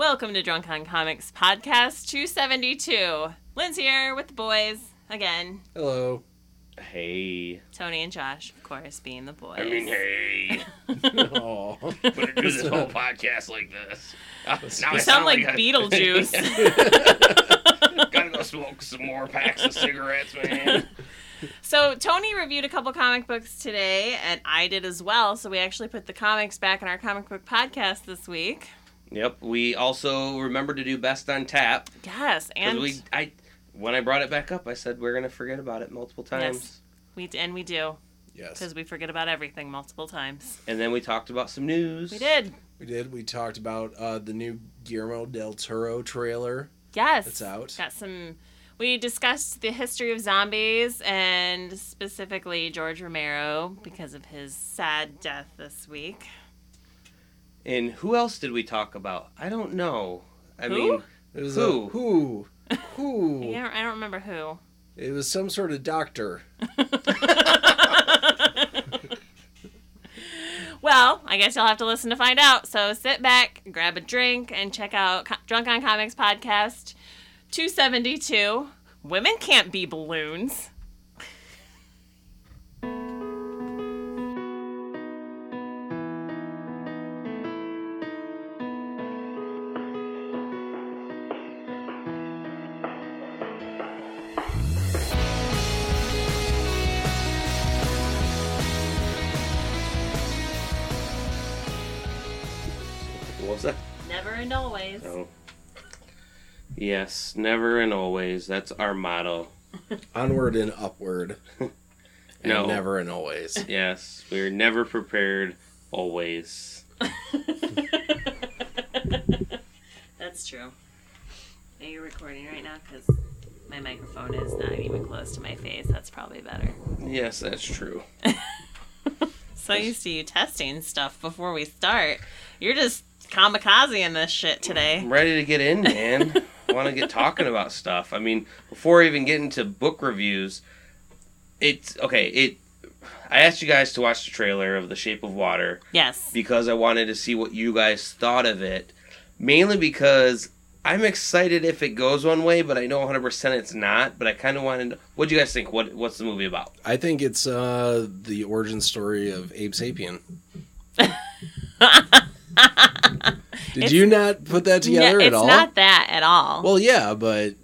Welcome to Drunk on Comics Podcast 272. Lynn's here with the boys again. Hello. Hey. Tony and Josh, of course, being the boys. I mean, hey. Aw. But to do this whole podcast like this. Uh, now I you sound like I- Beetlejuice. Gotta go smoke some more packs of cigarettes, man. so, Tony reviewed a couple comic books today, and I did as well. So, we actually put the comics back in our comic book podcast this week. Yep. We also remember to do best on tap. Yes, and we, I, when I brought it back up, I said we're gonna forget about it multiple times. Yes. we and we do Yes. because we forget about everything multiple times. And then we talked about some news. We did. We did. We talked about uh, the new Guillermo del Toro trailer Yes. that's out. Got some. We discussed the history of zombies and specifically George Romero because of his sad death this week. And who else did we talk about? I don't know. I Who? mean, It was Who? A, who? Who? Yeah, I don't remember who. It was some sort of doctor. Well, I guess you'll have to listen to find out. So sit back, grab a drink, and check out Co- Drunk on Comics podcast 272. Women can't be balloons. Yes, never and always. That's our motto. Onward and upward. And No. never and always. Yes, we're never prepared, always. That's true. Are you recording right now? Because my microphone is not even close to my face. That's probably better. Yes, that's true. So used to you testing stuff before we start. You're just kamikaze in this shit today. I'm ready to get in, man. I want to get talking about stuff. I mean, before I even get into book reviews, it's okay. It. I asked you guys to watch the trailer of The Shape of Water Yes. because I wanted to see what you guys thought of it. Mainly because I'm excited if it goes one way, but I know 100% it's not. But I kind of wanted. What do you guys think? What What's the movie about? I think it's uh, the origin story of Abe Sapien. Did It's- you not put that together No, at all? it's not that at all. Well, yeah, but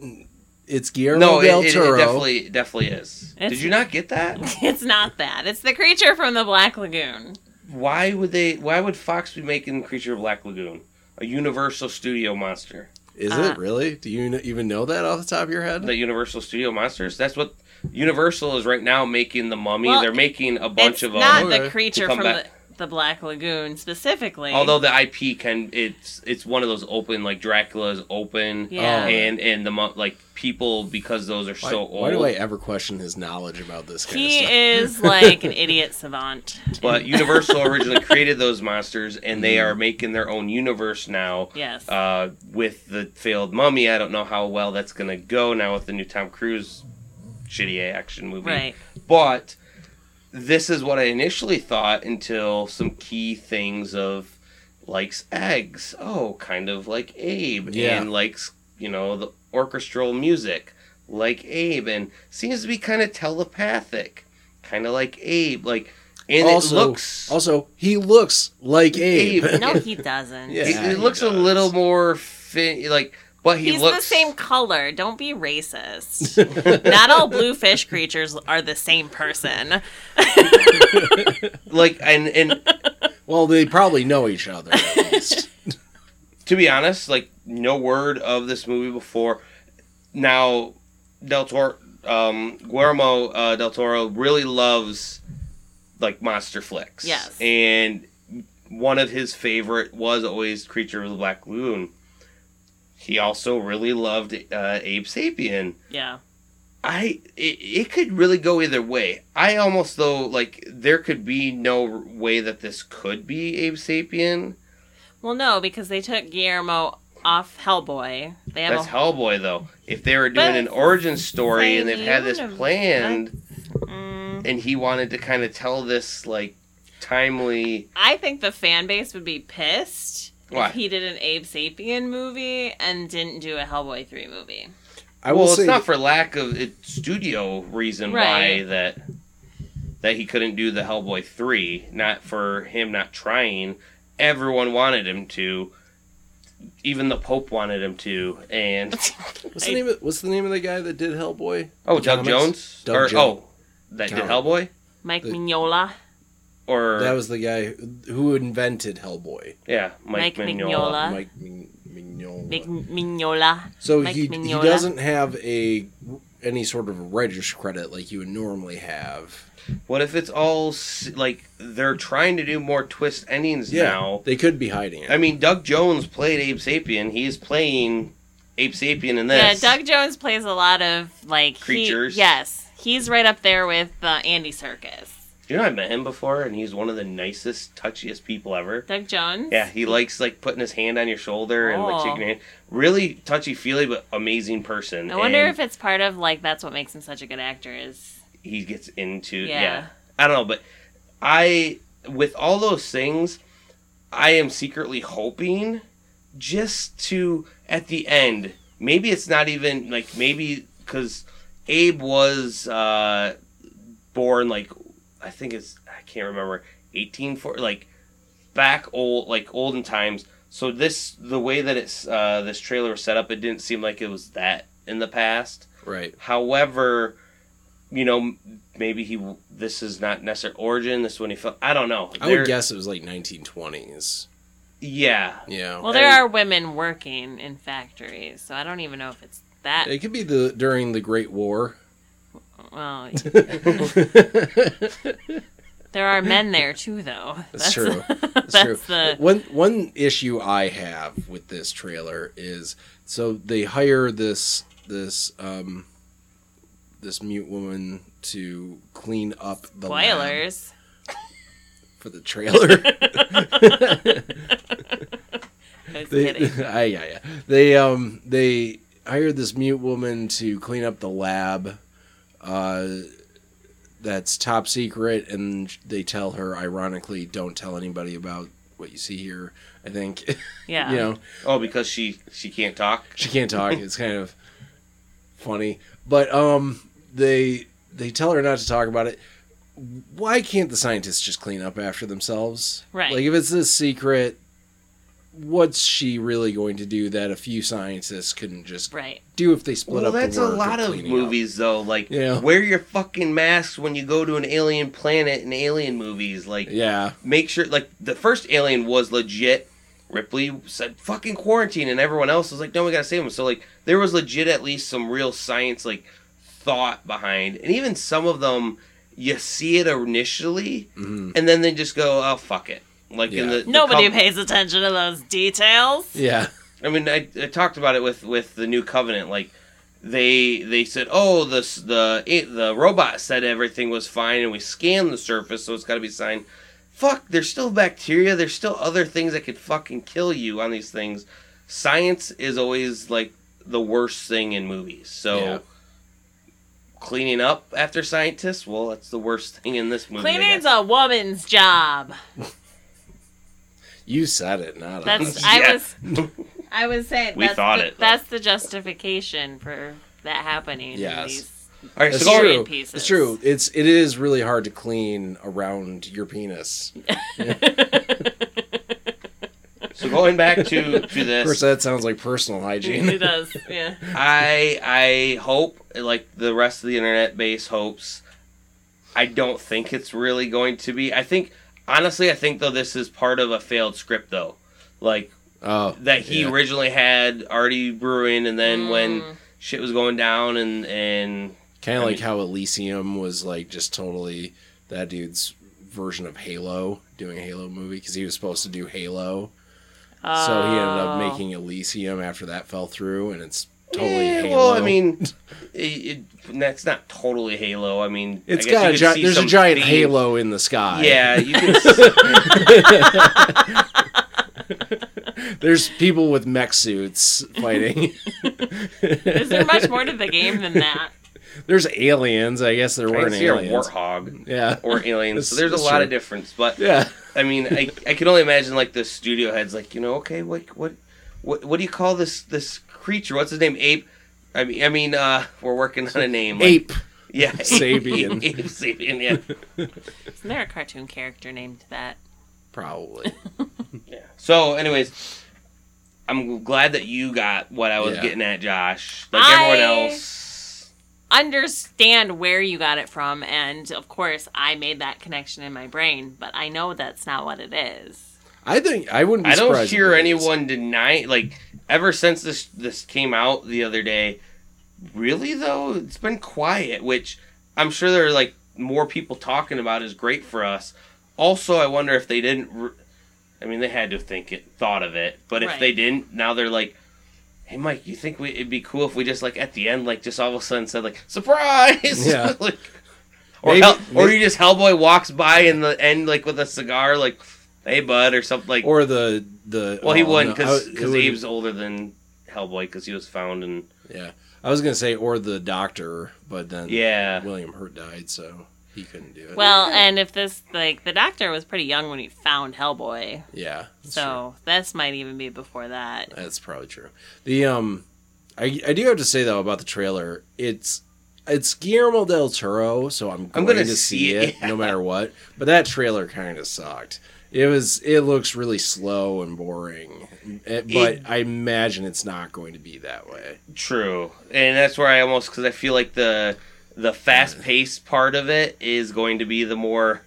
it's Guillermo No, it, del it, it Toro. definitely definitely is. It's- Did you not get that? it's not that. It's the creature from the Black Lagoon. Why would they? Why would Fox be making Creature of Black Lagoon a Universal Studio monster? Is Uh, it really? Do you even know that off the top of your head? The Universal Studio monsters. That's what Universal is right now making the Mummy. Well, They're making a bunch it's of not them. the creature To come from back. the, the Black Lagoon specifically. Although the IP can, it's it's one of those open like Dracula's open, Yeah. and and the like people because those are why, so why do I ever question his knowledge about this kind he of stuff? is like an idiot savant. But Universal originally created those monsters, and they are making their own universe now. Yes. uh, with the failed mummy. I don't know how well that's gonna go now with the new Tom Cruise shitty action movie. right. But this is what I initially thought until some key things of likes eggs. Oh, kind of like Abe, Yeah. and likes you know the orchestral music like Abe, and seems to be kind of telepathic, kind of like Abe. Like, and also, it looks also he looks like Abe. Abe. No, he doesn't. Yeah. it, it he looks a little more fin- like, but he He's looks the same color. Don't be racist. Not all blue fish creatures are the same person. like and and well, they probably know each other to be honest, like no word of this movie before. Now, Del Toro, um, Guillermo uh, del Toro really loves like monster flicks. Yes. and one of his favorite was always Creature of the Black Lagoon. He also really loved uh, Abe Sapien. Yeah. I it, it could really go either way. I almost though like there could be no way that this could be Abe Sapien. Well, no, because they took Guillermo off Hellboy. They have That's a Hellboy though. If they were doing But an origin story and they've had this planned Mm, and he wanted to kind of tell this like timely I think the fan base would be pissed Why? if he did an Abe Sapien movie and didn't do a Hellboy 3 movie. I well, will it's not for lack of studio reason why that that he couldn't do the Hellboy three. Not for him not trying. Everyone wanted him to. Even the Pope wanted him to, and what's the name of what's the name of the guy that did Hellboy? oh, Doug Jones, Doug or Jones. oh, that did Hellboy, Mike The- Mignola. Or That was the guy who invented Hellboy. yeah, Mike, Mike Mignola. Mignola. Mike Mign- Mignola. Mike Mignola. So Mike he he doesn't have a any sort of writer's credit like you would normally have. What if it's all like they're trying to do more twist endings Yeah, now? they could be hiding it. I mean, Doug Jones played Abe Sapien. He's playing Abe Sapien in this. Yeah. Doug Jones plays a lot of like he- Creatures. yes, he's right up there with uh, Andy Serkis. You know, I met him before, and he's one of the nicest, touchiest people ever. Doug Jones. Yeah, he likes like putting his hand on your shoulder and like Oh. shaking your hand. Really touchy feely, but amazing person. I wonder And if it's part of like that's what makes him such a good actor is he gets into Yeah. yeah. I don't know, but I with all those things, I am secretly hoping just to at the end. Maybe it's not even like maybe because Abe was uh, born like I think it's I can't remember eighteen for like back old like olden times. So this the way that it's uh, this trailer was set up, it didn't seem like it was that in the past. right. However, you know, maybe he this is not necessarily origin. This when he felt. I don't know. I There- would guess it was like 1920s. Yeah, Yeah. well, there And- are women working in factories, so I don't even know if it's that. It could be the during the Great War. Well, there are men there too, though. That's true. That's, That's true. the One one issue I have with this trailer is so they hire this this um this mute woman to clean up the spoilers. for the trailer. I was they, yeah, yeah. They um they hired this mute woman to clean up the lab. Uh, that's top secret, and they tell her, ironically, don't tell anybody about what you see here. I think, Yeah. you know, Oh, because she she can't talk. she can't talk. It's kind of funny, but um, they they tell her not to talk about it. Why can't the scientists just clean up after themselves? Right. Like if it's a secret, what's she really going to do that a few scientists couldn't just Right. do if they split Well, up? that's the a lot of cleaning movies though. Like, Yeah. wear your fucking masks when you go to an alien planet in alien movies. Like, Yeah, make sure. Like, the first Alien was legit. Ripley said fucking quarantine, and everyone else was like, no, we gotta save him. So like, there was legit at least some real science like thought behind, and even some of them you see it initially, Mhm. and then they just go, oh fuck it. Like in the, the Nobody cov- pays attention to those details. yeah, I mean, I, I talked about it with with the new covenant. Like they they said, oh, the the it, the robot said everything was fine, and we scanned the surface, so it's got to be signed. Fuck, there's still bacteria. There's still other things that could fucking kill you on these things. Science is always like the worst thing in movies. So. Yeah. Cleaning up after scientists, well, that's the worst thing in this movie. I Cleaning's guess. a woman's job. you said it, not That's us. I Yeah. was I was saying We that's thought the, it, though. that's the justification for that happening. Yes. All right, That's so go, true. pieces. It's true. It's it is really hard to clean around your penis. so going back to to Of course, this, that sounds like personal hygiene. it does. Yeah. I I hope like the rest of the internet base hopes. I don't think it's really going to be. I think honestly, I think though this is part of a failed script though, like Oh, that he yeah. originally had already brewing, and then when Mm. shit was going down, and and Kind of like mean- how Elysium was like just totally that dude's version of Halo, doing a Halo movie because he was supposed to do Halo. So he ended up Oh. making Elysium after that fell through, and it's totally Eh, Halo. well, I mean, it, it, that's not totally Halo. I mean, it's I guess got a could gi- see there's a giant themes. halo in the sky. Yeah, you can. there's people with mech suits fighting. Is there much more to the game than that? there's aliens. I guess there weren't can see a aliens. warthog Yeah, or aliens. So there's a lot true. of difference, but yeah. I mean, I, I can only imagine like the studio heads, like you know, okay, what what what what do you call this this creature? What's his name? Ape. I mean, I mean, uh, we're working on a name. like- Ape. Yeah, Sabian. Ape Sabian. Yeah. Isn't there a cartoon character named that? Probably. yeah. So, anyways, I'm glad that you got what I was Yeah. getting at, Josh. Like I- everyone else. Understand where you got it from, and of course, I made that connection in my brain, but I know that's not what it is. I think I wouldn't. Be I don't surprised hear if it is. anyone deny like ever since this this came out the other day. Really though, it's been quiet, which I'm sure there are like more people talking about is great for us. Also, I wonder if they didn't. Re- I mean, they had to think it, thought of it, but if Right. they didn't, now they're like, "Hey, Mike, you think we, it'd be cool if we just like at the end, like just all of a sudden said like surprise?" Yeah. like, or Maybe- Hell, or you just Hellboy walks by in the end like with a cigar, like, "Hey, bud," or something like. Or the the. Well, he oh, wouldn't no, because it wouldn't- Abe's older than Hellboy because he was found and Yeah, I was gonna say or the doctor, but then Yeah. William Hurt died, so he couldn't do it. Well, and if this, like, the doctor was pretty young when he found Hellboy, yeah, that's so this might even be before that. that's probably true. The um, I I do have to say though about the trailer, it's. It's Guillermo del Toro, so I'm I'm going gonna to see see it, it yeah. no matter what. But that trailer kind of sucked. It was. It looks really slow and boring, It- but It- I imagine it's not going to be that way. True, and that's where I almost because I feel like the the fast paced part of it is going to be the more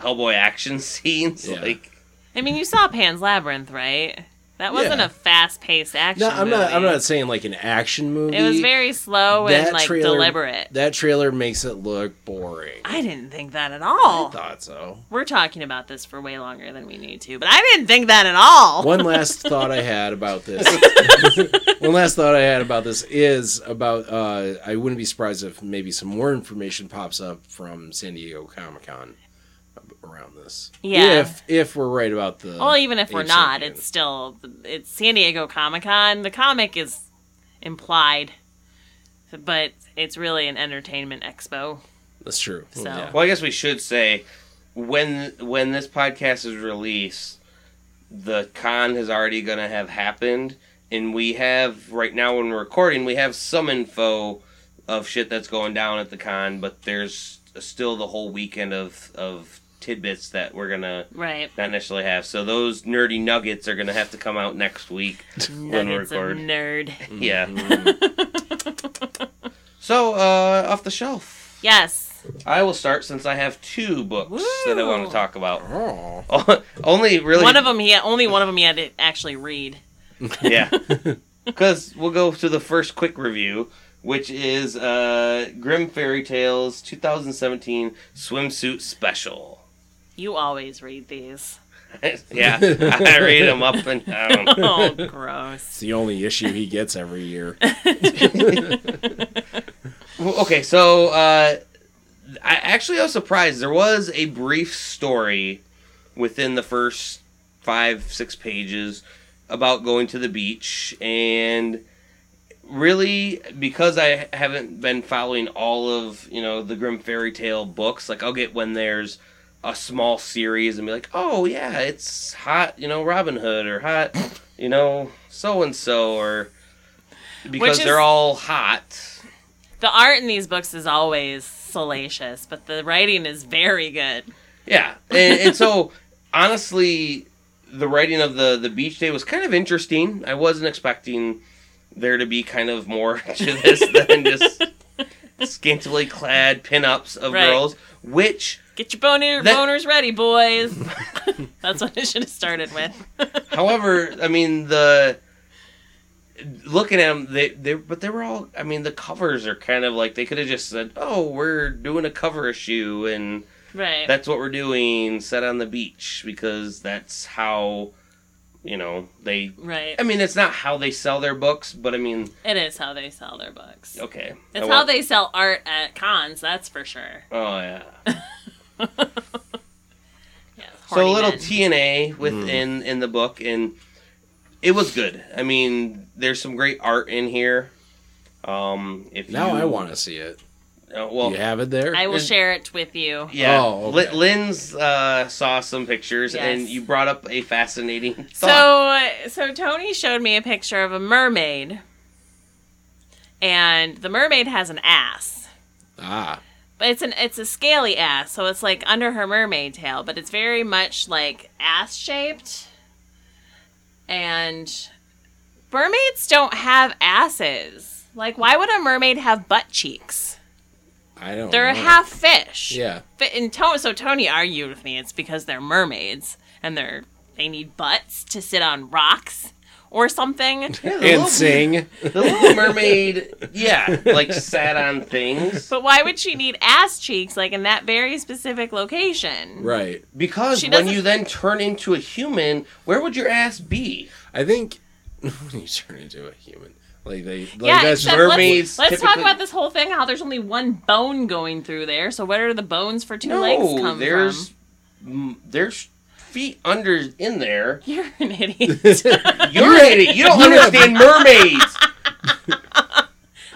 Hellboy action scenes. Yeah. Like, I mean, you saw Pan's Labyrinth, right? That wasn't Yeah. a fast-paced action. No, I'm not. I'm not saying like an action movie. It was very slow and That like trailer- deliberate. That trailer makes it look boring. I didn't think that at I all. thought so. We're talking about this for way longer than we need to, but I didn't think that at all. One last thought I had about this. one last thought I had about this is about. Uh, I wouldn't be surprised if maybe some more information pops up from San Diego Comic Con around this. Yeah. If if we're right about the. Well, even if we're not, Sapien. it's still it's San Diego Comic Con. The comic is implied, but it's really an entertainment expo. that's true. So- Yeah. well, I guess we should say when when this podcast is released, the con is already going to have happened, and we have right now when we're recording, we have some info of shit that's going down at the con, but there's uh, still the whole weekend of of tidbits that we're gonna Right. not necessarily have. So those nerdy nuggets are gonna have to come out next week when we Nuggets of record. nerd. Yeah. Mm, So uh, off the shelf, Yes. I will start since I have two books that I want to talk about. oh. Only really One of them he only one of them he had to actually read. yeah. Because we'll go to the first quick review, which is uh, Grimm Fairy Tales 2017 Swimsuit Special. You always read these. yeah, I read them up and down. Oh, gross. It's the only issue he gets every year. Well, Okay, so uh, I actually I was surprised. There was a brief story within the first five six pages about going to the beach, and really because I haven't been following all of you know the Grimm Fairy Tale books, like I'll get when there's a small series and be like, oh yeah, it's hot, you know, Robin Hood or hot, you know, so and so or because is- they're all hot. The art in these books is always salacious, but the writing is very good. Yeah, and, and so honestly, the writing of the the beach day was kind of interesting. I wasn't expecting there to be kind of more to this than just scantily clad pinups of Right. girls, which, Get your boner, That- boners ready, boys. That's what it should have started with. however, I mean the looking at them, they they but they were all. I mean, the covers are kind of like they could have just said, "Oh, we're doing a cover issue," and right. that's what we're doing set on the beach because that's how you know they right. i mean it's not how they sell their books but i mean It is how they sell their books. okay It's I how they sell art at cons, that's for sure. oh yeah Yeah, so a little men. tna within in the book and it was good i mean there's some great art in here um if Now you, I want to see it. Uh, well, you have it there. I will Is- share it with you. yeah. Oh, Li- okay. Lynn's uh, saw some pictures, and you brought up a fascinating thought. So, so Tony showed me a picture of a mermaid, and the mermaid has an ass, ah, but it's an it's a scaly ass, so it's like under her mermaid tail, but it's very much like ass shaped. And mermaids don't have asses. Like, why would a mermaid have butt cheeks? I don't. They're know. half fish. Yeah. But and to- so Tony argued with me it's because they're mermaids and they're they need butts to sit on rocks or something. Yeah, the And little- sing. The Little Mermaid, yeah, like sat on things. but why would she need ass cheeks like in that very specific location? Right. Because She when doesn't- you then turn into a human, where would your ass be? I think when you turn into a human, like they, like Yeah, that's except mermaids let's, let's talk typically- about this whole thing how there's only one bone going through there. So where do the bones for two legs No, come there's from? mm, there's feet under in there. You're an idiot. You're an idiot. You don't understand mermaids.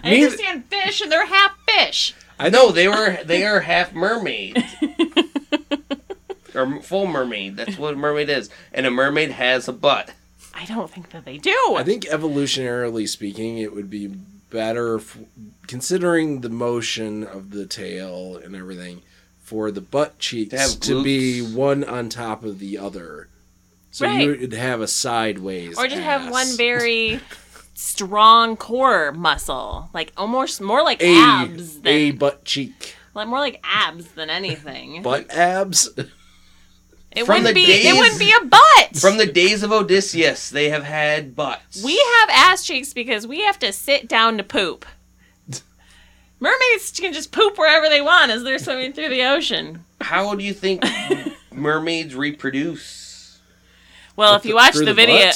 I Neither- understand fish and they're half fish. I know they were they are half mermaids. or full mermaid. That's what a mermaid is. And a mermaid has a butt. I don't think that they do. I think evolutionarily speaking, it would be better, f- considering the motion of the tail and everything, for the butt cheeks To have to be one on top of the other. So Right. you would have a sideways. or just have one very strong core muscle, like almost more like a abs than a butt cheek, like more like abs than anything. butt abs. it From wouldn't be. days- it wouldn't be a butt. From the days of Odysseus, they have had butts. we have ass cheeks because we have to sit down to poop. Mermaids can just poop wherever they want as they're swimming through the ocean. How do you think mermaids reproduce? Well, if you watch the, the video,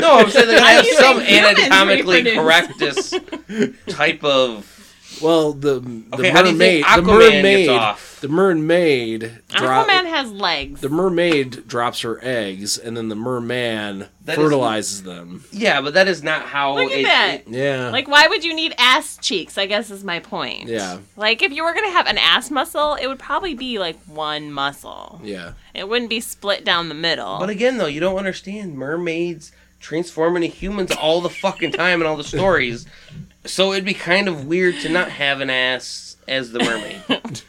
no, I'm saying they have some anatomically reproduce? correctus type of. Well, the the Okay, how do you mermaid, the Aquaman mermaid, gets off? the mermaid drop, Aquaman has legs. the mermaid drops her eggs, and then the merman That is- fertilizes them. Yeah, but that is not how. Look at it, that. it- Yeah, Like, why would you need ass cheeks? I guess is my point. Yeah. Like, if you were gonna have an ass muscle, it would probably be like one muscle. yeah. It wouldn't be split down the middle. But again, though, you don't understand. Mermaids transform into humans all the fucking time in all the stories. So it'd be kind of weird to not have an ass as the mermaid.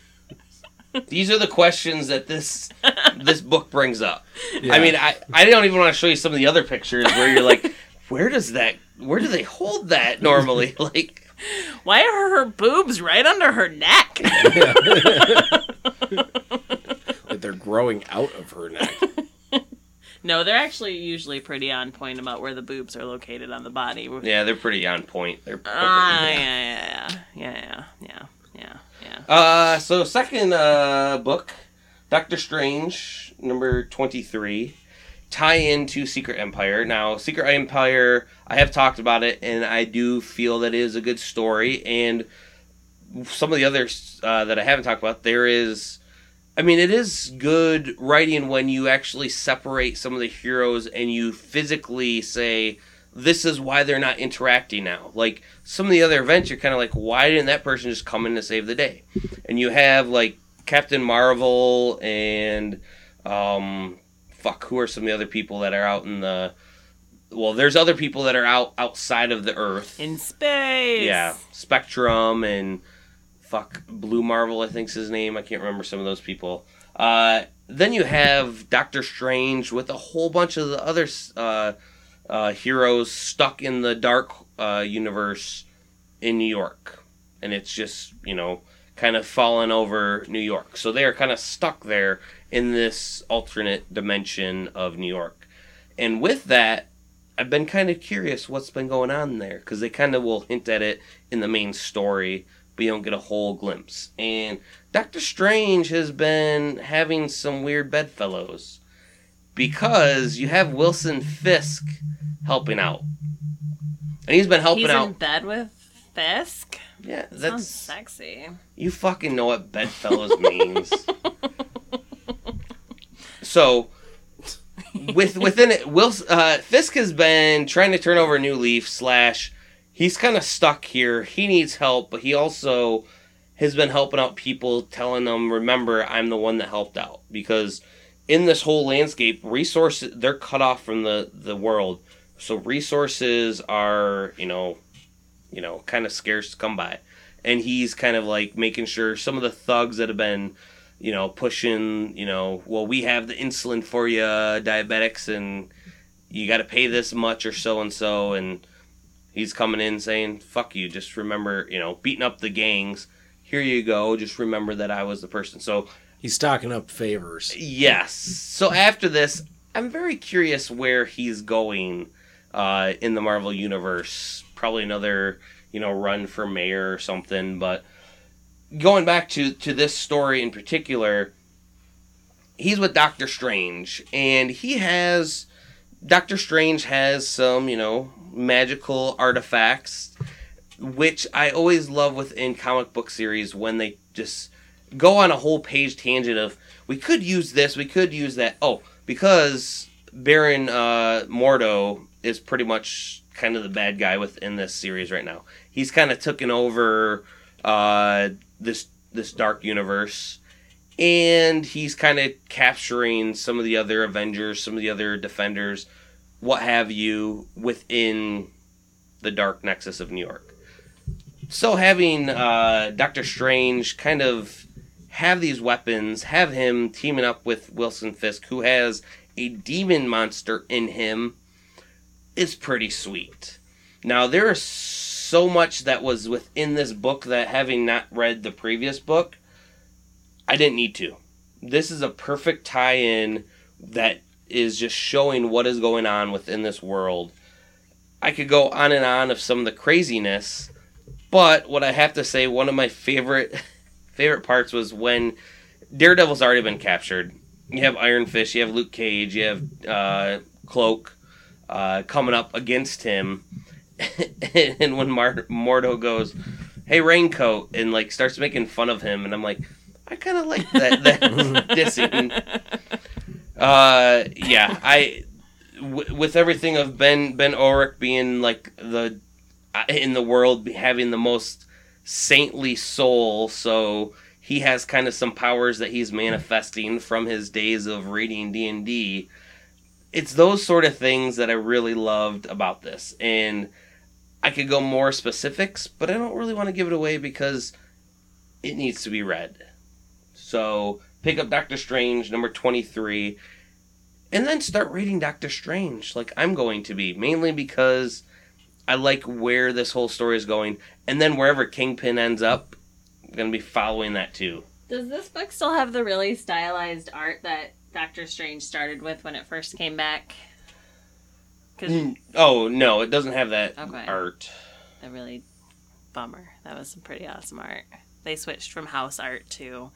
These are the questions that this this book brings up. Yeah. I mean, I, I don't even want to show you some of the other pictures where you're like, where does that where do they hold that normally? Like why are her boobs right under her neck? like they're growing out of her neck. No, they're actually usually pretty on point about where the boobs are located on the body. Yeah, they're pretty on point. They're Ah, yeah, yeah, yeah, yeah, yeah, yeah, yeah. Uh, so second uh, book, Doctor Strange, number twenty-three, tie into Secret Empire. Now, Secret Empire, I have talked about it, and I do feel that it is a good story. And some of the others uh, that I haven't talked about, there is, I mean, it is good writing when you actually separate some of the heroes and you physically say. This is why they're not interacting now. Like some of the other events, you're kind of like, why didn't that person just come in to save the day? and you have like Captain Marvel and um fuck who are some of the other people that are out in the well there's other people that are out outside of the earth In space. yeah Spectrum and fuck Blue Marvel I think's his name I can't remember some of those people uh then you have Doctor Strange with a whole bunch of the other uh, uh, heroes stuck in the dark uh, universe in New York and it's just you know kind of fallen over New York. So they are kind of stuck there in this alternate dimension of New York. And with that, I've been kind of curious what's been going on there because they kind of will hint at it in the main story, but you don't get a whole glimpse. And Doctor Strange has been having some weird bedfellows because you have Wilson Fisk helping out. And he's been helping He's out. in bed with Fisk. yeah, Sounds that's sexy. you fucking know what bedfellows means. so, with within it, Will uh, Fisk has been trying to turn over a new leaf. Slash, he's kind of stuck here. He needs help, but he also has been helping out people, telling them, "Remember, I'm the one that helped out." Because in this whole landscape, resources they're cut off from the the world, so resources are you know, you know, kind of scarce to come by, and he's kind of like making sure some of the thugs that have been. You know, pushing. You know, well, we have the insulin for you, diabetics, and you got to pay this much or so and so, and he's coming in saying, "Fuck you." Just remember, you know, beating up the gangs. Here you go. Just remember that I was the person. So He's stocking up favors. yes. So after this, I'm very curious where he's going uh, in the Marvel universe. Probably another, you know, run for mayor or something. But going back to to this story in particular, he's with Doctor Strange, and he has Doctor Strange has some, you know, magical artifacts, which I always love within comic book series when they just go on a whole page tangent of we could use this, we could use that. Oh, because Baron uh, Mordo is pretty much kind of the bad guy within this series right now. He's kind of taken over uh, this this dark universe, and he's kind of capturing some of the other Avengers, some of the other Defenders, what have you, within the dark nexus of New York. So having uh, Doctor Strange kind of have these weapons, have him teaming up with Wilson Fisk, who has a demon monster in him, is pretty sweet. Now there is so much that was within this book that having not read the previous book, I didn't need to. This is a perfect tie-in that is just showing what is going on within this world. I could go on and on of some of the craziness, but what I have to say, one of my favorite favorite parts was when Daredevil's already been captured. You have Iron Fist, you have Luke Cage, you have uh, Cloak uh, coming up against him, and when Mar- Mordo goes, "Hey, Raincoat," and like starts making fun of him, and I'm like, I kind of like that that dissing. Uh, yeah, I w- with everything of Ben Ben Urich being like the uh, in the world having the most saintly soul, so he has kind of some powers that he's manifesting from his days of reading D and D. It's those sort of things that I really loved about this, and I could go more specifics, but I don't really want to give it away because it needs to be read. So pick up Doctor Strange number twenty three, and then start reading Doctor Strange like I'm going to be, mainly because I like where this whole story is going, and then wherever Kingpin ends up, I'm gonna be following that too. Does this book still have the really stylized art that Doctor Strange started with when it first came back? Because Oh no, it doesn't have that Okay. art. That really bummer. That was some pretty awesome art. They switched from house art to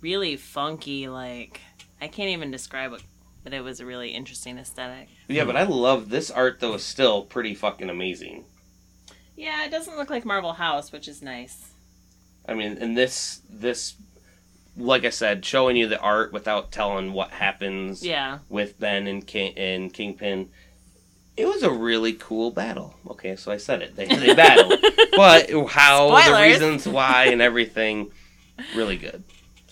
really funky, like I can't even describe it, but it was a really interesting aesthetic. Yeah, but I love this art though. Is still pretty fucking amazing. Yeah, it doesn't look like Marvel House, which is nice. I mean, and this this, like I said, showing you the art without telling what happens Yeah. with Ben and King and Kingpin. It was a really cool battle. Okay, so I said it. They they battled, but how the reasons why and everything, really good.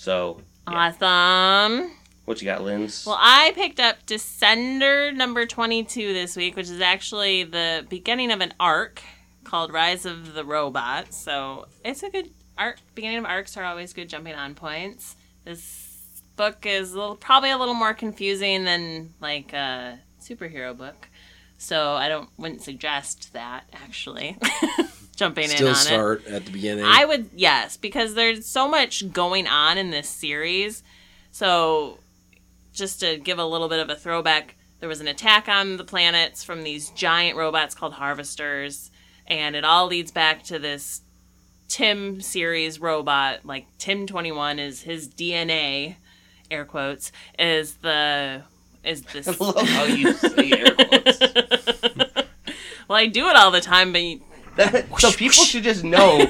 So Awesome. what you got, Linz? Well, I picked up Descender number 22 this week, which is actually the beginning of an arc called Rise of the Robots. So it's a good arc. Beginning of arcs are always good jumping on points. This book is a little, probably a little more confusing than like a superhero book. So I don't wouldn't suggest that actually. Jumping in Still on it. start at the beginning. I would yes, because there's so much going on in this series. So just to give a little bit of a throwback, there was an attack on the planets from these giant robots called harvesters, and it all leads back to this Tim series robot. Like Tim 21 is his DNA, air quotes, is the is this I love how you say air quotes. Well, I do it all the time, but you, That- so people should just know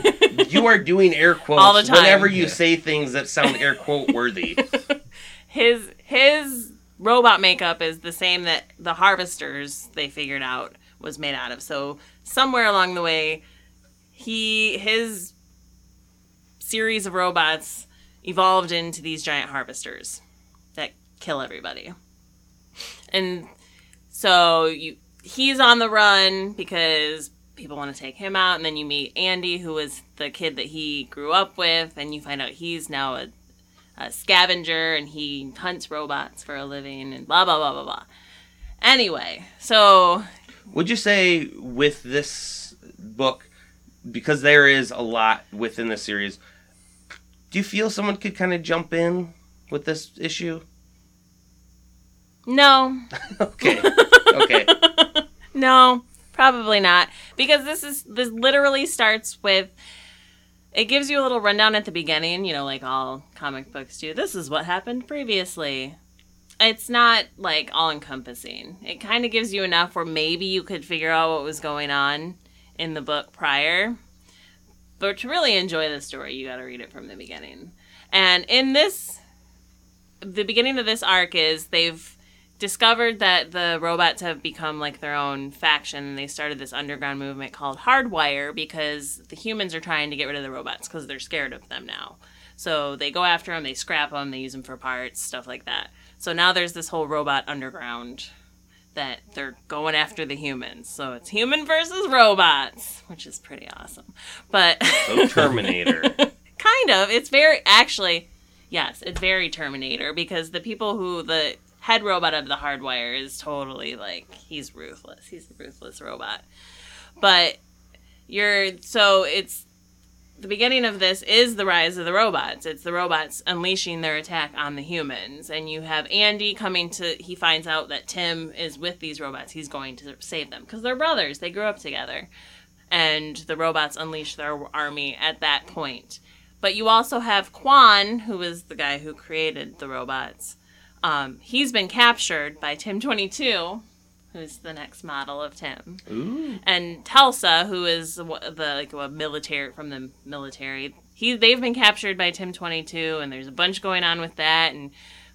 you are doing air quotes All the time. whenever you say things that sound air quote worthy. his his robot makeup is the same that the harvesters they figured out was made out of. So somewhere along the way, he his series of robots evolved into these giant harvesters that kill everybody. And so you he's on the run because people want to take him out and then you meet Andy who was the kid that he grew up with and you find out he's now a, a scavenger and he hunts robots for a living and blah blah blah blah blah. Anyway, so Would you say with this book, because there is a lot within the series, do you feel someone could kind of jump in with this issue? no, Okay. Okay. No, probably not. Because this is this literally starts with it gives you a little rundown at the beginning, you know, like all comic books do. This is what happened previously. It's not like all encompassing. It kind of gives you enough where maybe you could figure out what was going on in the book prior. But to really enjoy the story, you got to read it from the beginning. And in this the beginning of this arc is they've discovered that the robots have become like their own faction and they started this underground movement called hardwire because the humans are trying to get rid of the robots because they're scared of them now. So they go after them they scrap them they use them for parts stuff like that. So now there's this whole robot underground that they're going after the humans. So it's human versus robots which is pretty awesome. But So Terminator. kind of. It's very actually yes it's very terminator because the people who the head robot of the hardwire is totally like he's ruthless. He's a ruthless robot. But you're so it's the beginning of this is the rise of the robots. It's the robots unleashing their attack on the humans. And you have andy coming to he finds out that tim is with these robots. He's going to save them because they're brothers. They grew up together. And the robots unleash their army at that point. But you also have Quon, who is the guy who created the robots. Um, he's been captured by Tim 22, who's the next model of Tim, Ooh. and Telsa, who is the the, like a military from the military. He they've been captured by Tim 22, and there's a bunch going on with that. And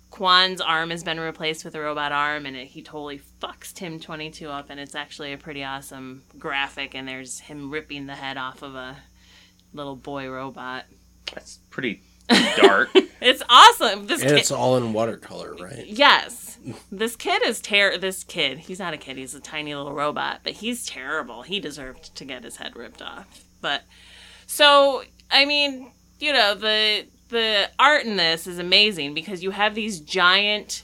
Quon's arm has been replaced with a robot arm, and it, he totally fucks Tim 22 up. And it's actually a pretty awesome graphic. And there's him ripping the head off of a little boy robot. That's pretty dark. It's awesome. This And kid, it's all in watercolor, right? yes, this kid is ter. This kid, he's not a kid. He's a tiny little robot, but he's terrible. He deserved to get his head ripped off. But so, I mean, you know, the the art in this is amazing because you have these giant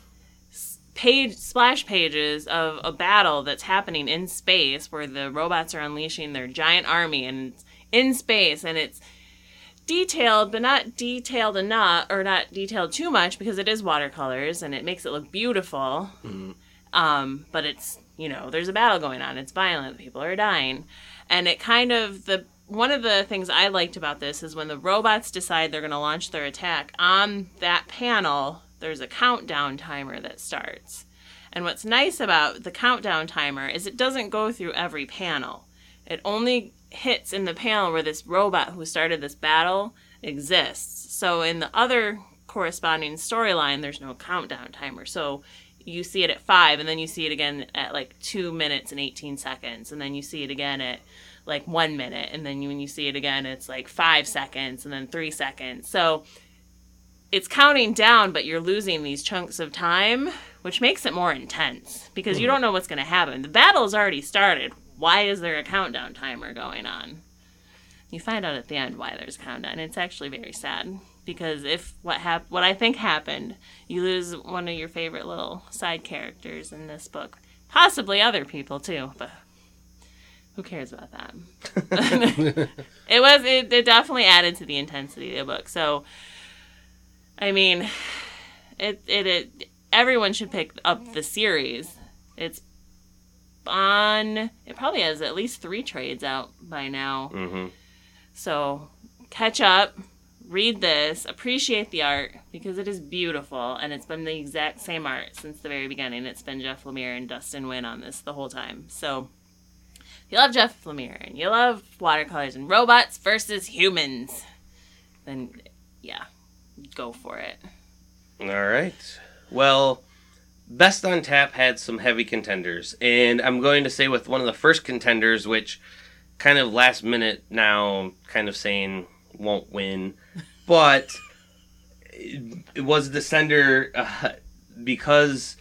page splash pages of a battle that's happening in space where the robots are unleashing their giant army and it's in space and it's detailed but not detailed enough or not detailed too much because it is watercolors and it makes it look beautiful. Um, but it's you know there's a battle going on. It's violent. People are dying. And it kind of the one of the things i liked about this is when the robots decide they're going to launch their attack on that panel there's a countdown timer that starts. And what's nice about the countdown timer is it doesn't go through every panel. It only hits in the panel where this robot who started this battle exists. So in the other corresponding storyline, there's no countdown timer. So you see it at five, and then you see it again at like two minutes and 18 seconds, and then you see it again at like one minute, and then when you see it again, it's like five seconds, and then three seconds. So it's counting down, but you're losing these chunks of time, which makes it more intense because you hmm. don't know what's going to happen. The battle's already started. Why is there a countdown timer going on? You find out at the end why there's a countdown. It's actually very sad because if what hap- what I think happened, you lose one of your favorite little side characters in this book. Possibly other people too, but who cares about that? it was it, it definitely added to the intensity of the book. So I mean, it, it it everyone should pick up the series. It's on. It probably has at least three trades out by now. hmm So catch up, read this, appreciate the art because it is beautiful and it's been the exact same art since the very beginning. It's been Jeff Lemire and Dustin Nguyen on this the whole time. So if you love Jeff Lemire and you love watercolors and robots versus humans, then yeah, go for it. All right. Well, Best on Tap had some heavy contenders, and I'm going to say with one of the first contenders, which kind of last minute now, kind of saying won't win, but it, was Descender uh, because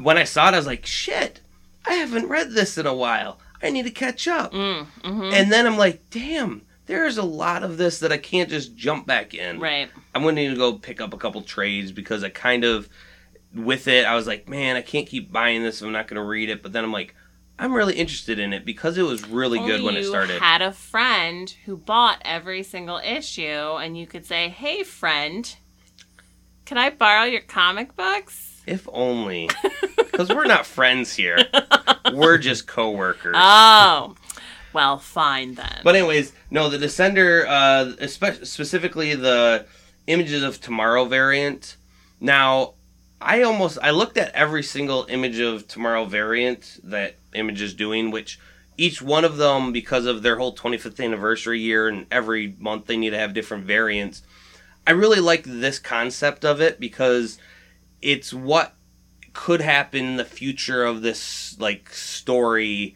when I saw it, I was like, shit, I haven't read this in a while. I need to catch up. Mm, hmm And then I'm like, damn, there's a lot of this that I can't just jump back in. Right. I'm going to need to go pick up a couple trades because I kind of, with it, I was like, man, I can't keep buying this. if I'm not going to read it. But then I'm like, I'm really interested in it because it was really good when it you started. had a friend who bought every single issue, and you could say, "Hey, friend, can I borrow your comic books?" if only. Because we're not friends here. We're just coworkers. Oh, well, fine then. But anyways, no, the Descender, uh, espe- specifically the Images of Tomorrow variant. Now, I almost I looked at every single Image of Tomorrow variant that Image is doing, which each one of them, because of their whole 25th anniversary year, and every month they need to have different variants. I really like this concept of it because it's what could happen in the future of this like story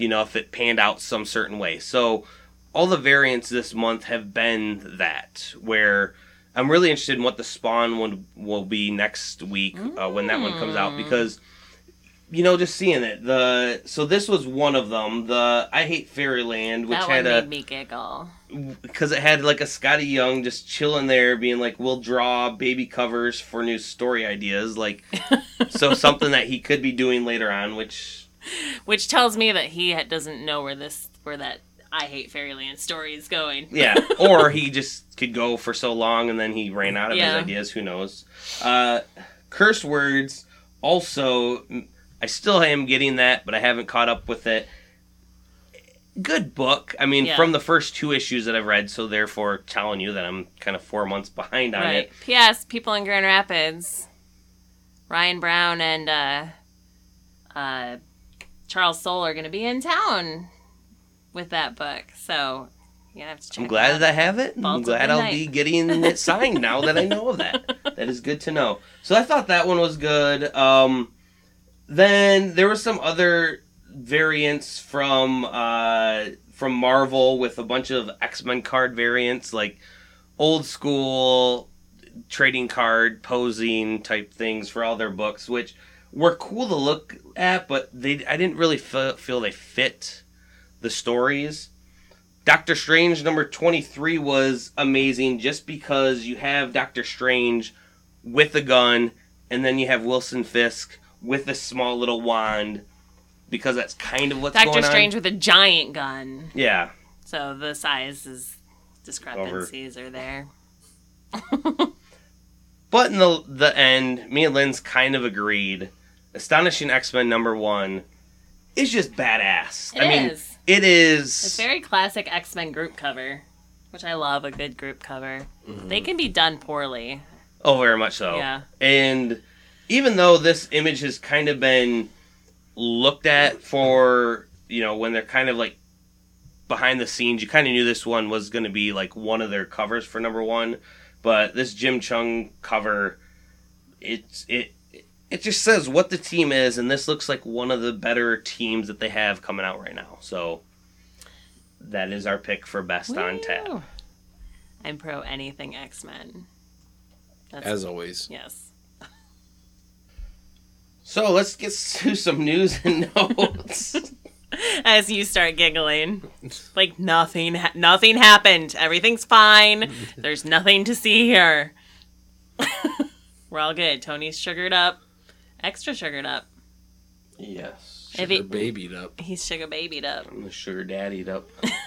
you know, if it panned out some certain way. So all the variants this month have been that, where I'm really interested in what the Spawn one will be next week uh, when that one comes out Mm. because. You know, just seeing it. The so this was one of them. The I hate Fairyland, which that had one a made me giggle. because it had like a Skottie Young just chilling there, being like, "We'll draw baby covers for new story ideas." Like, so something that he could be doing later on, which Which tells me that he ha- doesn't know where this, where that I hate Fairyland stories going. Yeah, or he just could go for so long and then he ran out of Yeah. his ideas. Who knows? Uh, curse words. Also, I still am getting that, but I haven't caught up with it. Good book. I mean, Yeah. from the first two issues that I've read, so therefore telling you that I'm kind of four months behind on Right. it. P.S. People in Grand Rapids, Ryan Browne and uh, uh, Charles Soule are going to be in town with that book, so you have to check. I'm glad that I have it. I'm glad I'll Midnight. be getting it signed now that I know of that. That is good to know. So I thought that one was good. Um, then there were some other variants from uh, from Marvel with a bunch of X Men card variants, like old school trading card posing type things for all their books, which were cool to look at, but they I didn't really fe- feel they fit the stories. Doctor Strange number 23 was amazing just because you have Doctor Strange with a gun and then you have Wilson Fisk with a small little wand because that's kind of what's Doctor Strange on. with a giant gun, Yeah. so the sizes discrepancies are there. But in the the end, me and Lynn's kind of agreed. Astonishing X-Men number 1 is just badass. It I mean, is. It is It's very classic X Men group cover, which I love a good group cover. Mm-hmm. They can be done poorly. Oh, very much so. Yeah. And even though this image has kind of been looked at for, you know, when they're kind of like behind the scenes, you kind of knew this one was going to be like one of their covers for number one. But this Jim Cheung cover, it's it it just says what the team is, and this looks like one of the better teams that they have coming out right now. So that is our pick for best on tap. I'm pro anything X Men. As always. yes. So let's get to some news and notes. As you start giggling, like nothing, ha- nothing happened. Everything's fine. There's nothing to see here. We're all good. Tony's sugared up, extra sugared up. yes. Sugar he- babied up. He's sugar babied up. I'm the sugar daddied up.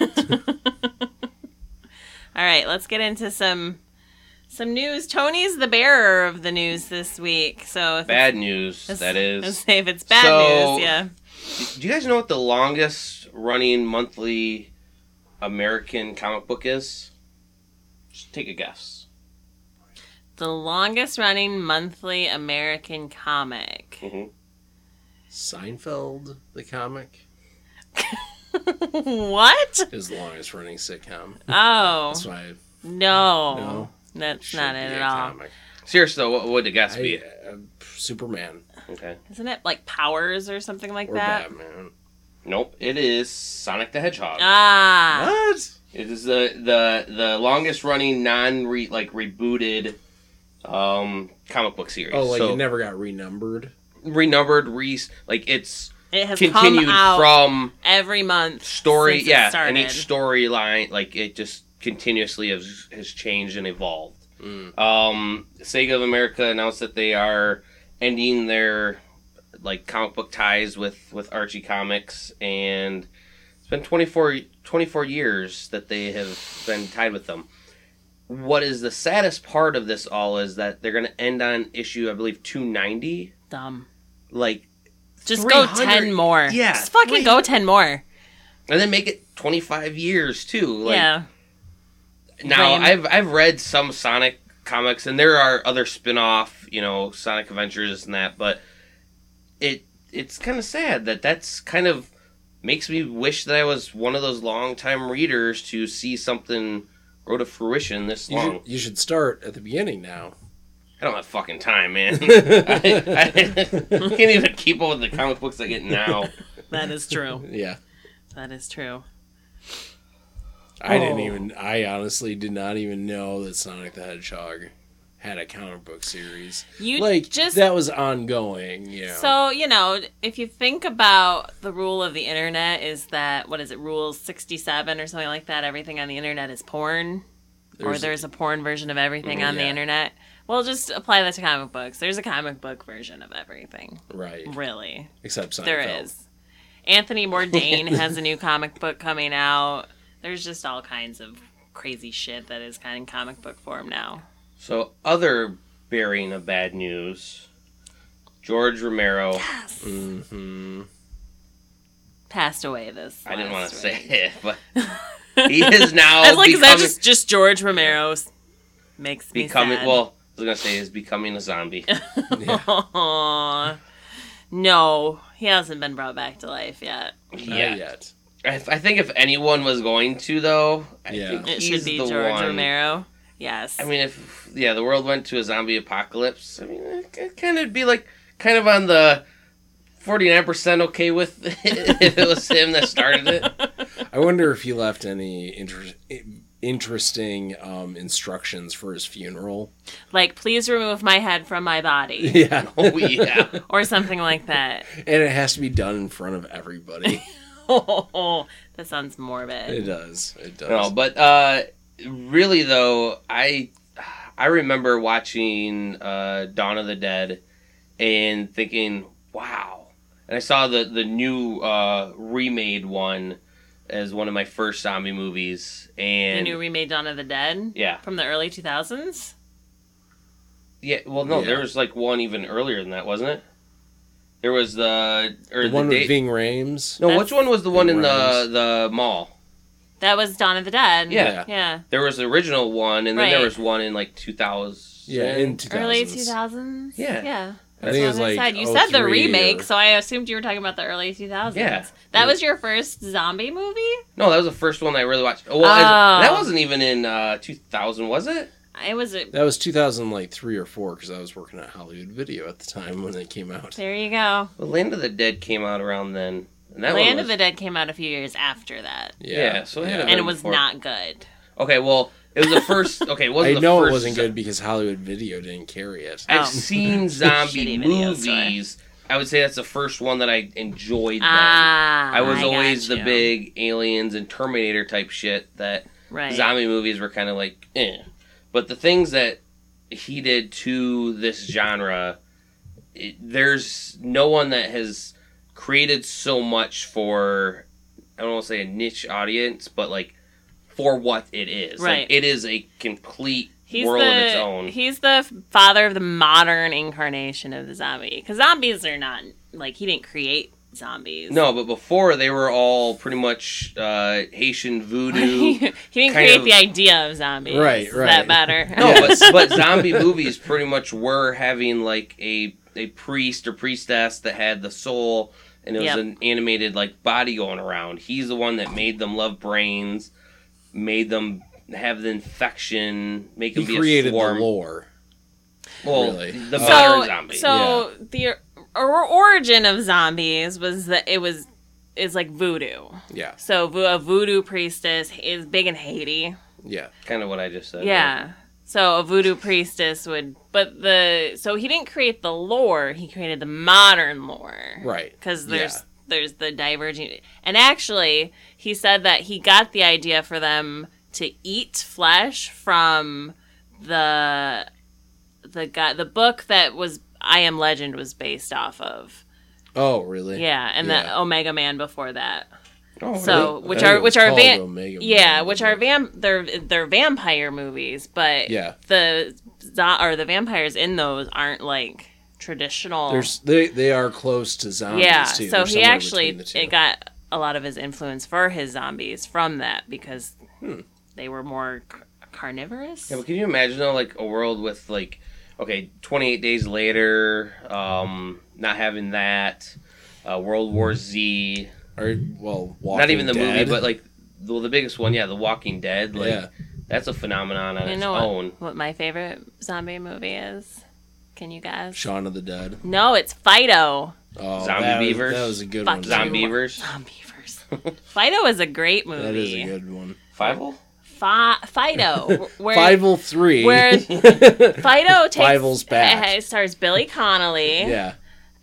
All right, let's get into some some news. Tony's the bearer of the news this week, so if Bad news, that let's say if it's bad So- news, yeah. Do you guys know what the longest running monthly American comic book is? Just take a guess. The longest running monthly American comic. hmm Seinfeld, the comic, what? is the longest running sitcom. Oh That's why no, No. that's should not be it a at all. comic. Serious though, what would the guess be? Uh, Superman Okay. Isn't it like Powers or something like or that? Batman. Nope. It is Sonic the Hedgehog. Ah, What? It is the the the longest running non re like rebooted um comic book series. Oh, like so it never got renumbered. renumbered, re like it's it has continued come out from every month. story, since yeah, started. and each storyline like it just continuously has has changed and evolved. Mm. Um, Sega of America announced that they are ending their like comic book ties with with Archie Comics, and it's been 24, 24 years that they have been tied with them. What is the saddest part of this all is that they're going to end on issue, I believe, two ninety. Dumb. Like, Just go ten more. Yeah, Just fucking go ten more. and then make it twenty five years too. Like, yeah. Now Lame. I've I've read some Sonic comics, and there are other spin off, you know, Sonic Adventures and that, but it it's kind of sad that that's kind of makes me wish that I was one of those long time readers to see something grow to fruition this You long. should, you should start at the beginning now. I don't have fucking time, man. I, I can't even keep up with the comic books I get now. That is true. Yeah. that is true. I didn't Oh. even. I honestly did not even know that Sonic the Hedgehog had a comic book series. You like just that was ongoing. Yeah. So, you know, if you think about the rule of the internet is that what is it, rule 67 or something like that, everything on the internet is porn or There's- there's a porn version of everything mm, on the internet. Well, just apply that to comic books. There's a comic book version of everything. right. Really. Except Seinfeld. There is. Anthony Bourdain has a new comic book coming out. There's just all kinds of crazy shit that is kind of comic book form now. So other bearing of bad news, George Romero. Yes. Mm-hmm. Passed away this. I didn't want to say it, but he is now I was like, is that becoming, just just George Romero's? Makes me becoming sad. well. I was gonna say is becoming a zombie. Aw. no, he hasn't been brought back to life yet. Not yeah, yet. I, I think if anyone was going to though, I Yeah. think It he's should be the George one. Romero. Yes. I mean, if yeah, the world went to a zombie apocalypse, I mean, it, it kind of be like kind of on the forty nine percent okay with if it was him that started it. I wonder if he left any inter- interesting um, instructions for his funeral. like, please remove my head from my body, Yeah. Oh yeah. or something like that. and it has to be done in front of everybody. oh, that sounds morbid. it does. It does. No, but uh, really though, I I remember watching uh, Dawn of the Dead and thinking, wow. And I saw the the new uh, remade one as one of my first zombie movies, and the new remade Dawn of the Dead yeah, from the early 2000s. yeah. Well, no, Yeah. there was like one even earlier than that, wasn't it? There was the or the the, one day- with Ving Rhames. No, That's- which one was the one in the Rhymes. the mall? That was Dawn of the Dead. Yeah. Yeah. There was the original one, and then there was one in like two thousand. Yeah, in 2000s. Early 2000s. Yeah. Yeah. I think it was That's what I like said. You said the remake, or- so I assumed you were talking about the early 2000s. Yeah. That was your first zombie movie? No, that was the first one I really watched. Oh, Well, Oh. that wasn't even in uh, 2000, was it? It was a, That was 2000, like three or four, because I was working at Hollywood Video at the time when it came out. There you go. Well, Land of the Dead came out around then. And that Land one of the Dead came out a few years after that. Yeah, so it yeah. And it was before. not good. Okay, well, it was the first. Okay, it wasn't I the know first it wasn't good because Hollywood Video didn't carry it. I've Oh. seen zombie Shitty video store. movies. I would say that's the first one that I enjoyed. Then. Ah. I was got always the you. big aliens and Terminator type shit that right. zombie movies were kind of like, eh. But the things that he did to this genre, it, there's no one that has created so much for, I don't want to say a niche audience, but like for what it is. Like, Right. it is a complete He's world the of its own. he's the father of the modern incarnation of the zombie because zombies are not like he didn't create zombies. no, but before they were all pretty much uh, Haitian voodoo. he didn't create of- the idea of zombies. Right, right. That matter. No, but, but zombie movies pretty much were having like a a priest or priestess that had the soul, and it was Yep. an animated like body going around. He's the one that made them love brains, made them have the infection, make He them be created a the lore. Well, Really. the So- modern so zombie. so the or- origin of zombies was that it was is like voodoo. Yeah, So a voodoo priestess is big in Haiti. yeah. kind of what I just said. Yeah. So a voodoo priestess would, but the so he didn't create the lore. He created the modern lore. Right. Because there's Yeah. there's the diverging, and actually he said that he got the idea for them to eat flesh from the the guy the book that was I Am Legend was based off of. Oh, really? Yeah, and Yeah. the Omega Man before that. Oh, So I which are which are called van- Omega yeah, Man, which are vam they're they're vampire movies, but Yeah. the zo- or the vampires in those aren't like traditional. There's they they are close to zombies yeah, too. so They're he actually between the two. it got a lot of his influence for his zombies from that because Hmm. they were more c- carnivorous. Yeah, but can you imagine though, like a world with like, okay, 28 days later, um, not having that, uh, World War Z, Or well, Walking not even the movie, but like the, the biggest one, yeah, The Walking Dead. Like yeah, that's a phenomenon on you its know what, own. what my favorite zombie movie is? Can you guys? Shaun of the Dead. No, it's Fido. Oh, Zombie that was- Beavers? that was a good Fuck one. beavers. Zombie beavers. Fido is a great movie. That is a good one. Five. Fi- Fido, where Five three. where Fido takes Fivel's back. It stars Billy Connolly, yeah,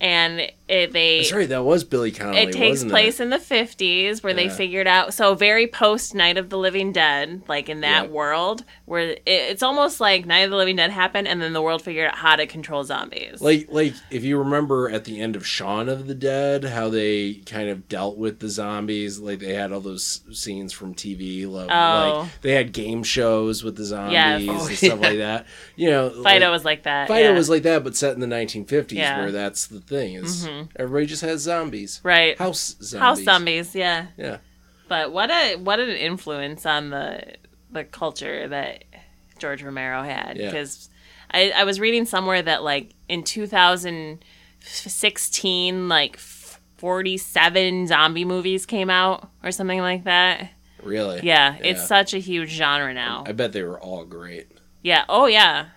and it, they that's right. That was Billy Connolly. it takes place in the 50s where they figured out so very post night of the living dead like in that Yep. world where it, it's almost like night of the living dead happened and then the world figured out how to control zombies Like, like if you remember at the end of Shaun of the Dead, how they kind of dealt with the zombies. Like they had all those scenes from TV. Like, Oh. like they had game shows with the zombies Yes. and Oh, stuff yeah. like that. You know, fido like, was like that Fido yeah. was like that, but set in the 1950s, Yeah. where that's the thing is Mhm. Everybody just has zombies, right house zombies. house zombies yeah Yeah. but what a what an influence on the the culture that george romero had Yeah. because I, I was reading somewhere that like in 2016 like 47 zombie movies came out or something like that Really? Yeah, it's such a huge genre now. I bet they were all great. Yeah. Oh, yeah.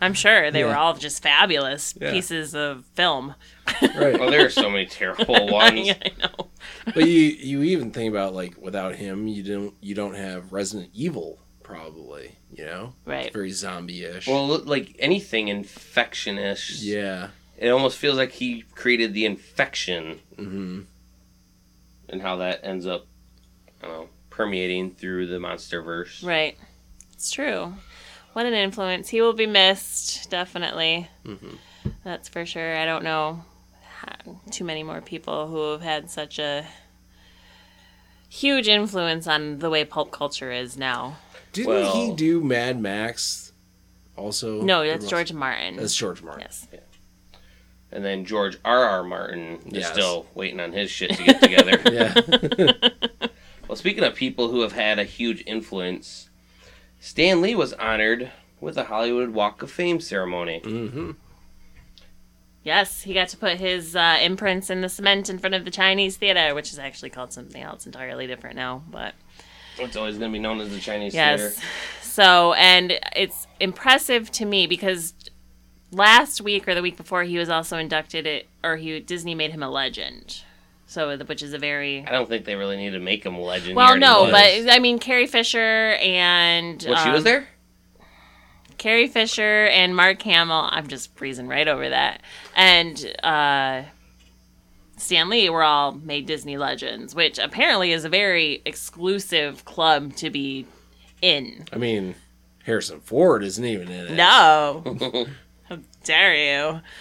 I'm sure they were all just fabulous Yeah. pieces of film. Right. Oh, there are so many terrible ones. yeah, I know. but you you even think about like without him, you don't you don't have Resident Evil probably. You know, Right. it's very zombie-ish. Well, like anything infectionish, yeah. it almost feels like he created the infection hmm and how that ends up, I don't know, permeating through the monster verse. Right. It's true. What an influence. He will be missed, definitely. hmm That's for sure. I don't know too many more people who have had such a huge influence on the way pulp culture is now. Didn't Well- he do Mad Max? Also, No, that's was- George Martin. That's George Martin. Yes. And then George R. R. Martin is Yes. still waiting on his shit to get together. Yeah. well, speaking of people who have had a huge influence, Stan Lee was honored with a Hollywood Walk of Fame ceremony. hmm Yes, he got to put his uh, imprints in the cement in front of the Chinese theater, which is actually called something else entirely different now. But It's always going to be known as the Chinese yes, Theater. so and it's impressive to me because last week or the week before he was also inducted it, or he Disney made him a legend. So the which is a very I don't think they really need to make him a legend. well, He no, already was. but I mean Carrie Fisher and What, she um, was there? Carrie Fisher and Mark Hamill. I'm just breezing right over that. And uh, Stan Lee were all made Disney legends, which apparently is a very exclusive club to be in. I mean, Harrison Ford isn't even in it. No. Dare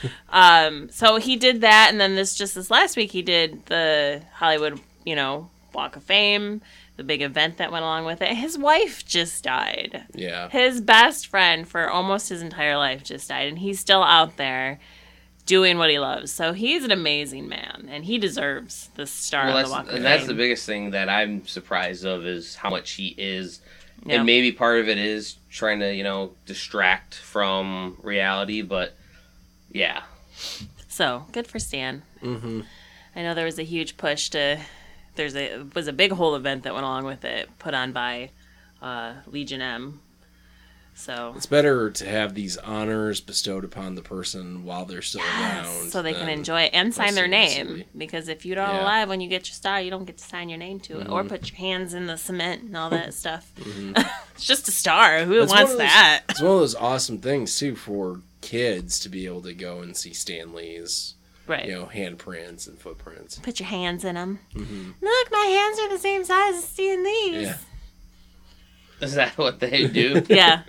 you? Um, so he did that, and then this just this last week he did the Hollywood, you know, Walk of Fame, the big event that went along with it. His wife just died. Yeah. His best friend for almost his entire life just died, and he's still out there doing what he loves. So he's an amazing man, and he deserves the star Well, of the Walk of and that's the biggest thing that I'm surprised of is how much he is, Yeah. and maybe part of it is trying to you know distract from reality. But yeah, So good for Stan. hmm I know there was a huge push to. There's a was a big whole event that went along with it, put on by uh, Legion M So It's better to have these honors bestowed upon the person while they're still around. so they can enjoy it and sign their name. Because if you're not Yeah. Mm-hmm. alive when you get your star, you don't get to sign your name to it or put your hands in the cement and all that stuff. it's just a star. Who It's wants those- that? It's one of those awesome things too for kids to be able to go and see Stan Lee's, Right. you know, handprints and footprints. Put your hands in them. Mm-hmm. Look, my hands are the same size as Stan Lee's. Yeah. Is that what they do? Yeah.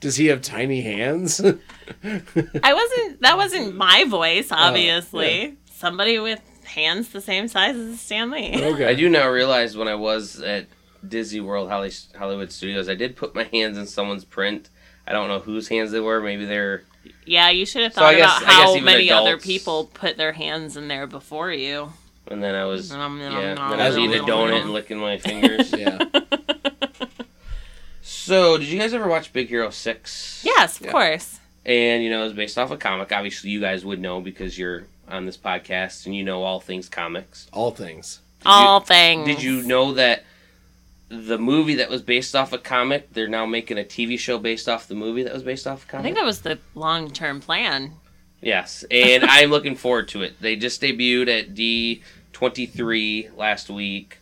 Does he have tiny hands? I wasn't. That wasn't my voice. Oh, obviously, yeah. somebody with hands the same size as Stan Lee. okay. I do now realize when I was at Disney World Hollywood Studios, I did put my hands in someone's print. I don't know whose hands they were. Maybe they're Yeah, you should have thought I guess- about how even many other people put their hands in there before you. And then I was Nom, nom, yeah. nom, Then I was eating a donut and licking my fingers. Yeah. So, did you guys ever watch Big Hero Six? Yes, of Yeah. course. And you know, it's based off a comic. Obviously, you guys would know because you're on this podcast and you know all things comics. All things. All things. Did you know that the movie that was based off a comic, they're now making a TV show based off the movie that was based off a I comic? I think that was the long-term plan. Yes, and I'm looking forward to it. They just debuted at D23 last week,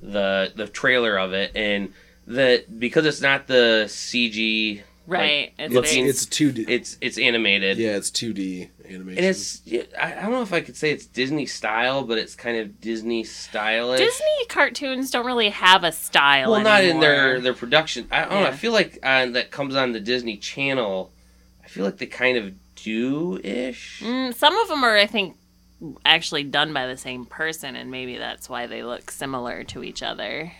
the the trailer of it, and the because it's not the CG, Right. it's looking- very- It's two D. it's it's animated. yeah, it's two D animation. And it's I, I don't know if I could say it's Disney style, but it's kind of Disney stylish. Disney cartoons don't really have a style. well, not in their their production. I don't know. I feel like uh, that comes on the Disney Channel. I feel like they kind of do ish. Mm, some of them are, I think, actually done by the same person, and maybe that's why they look similar to each other.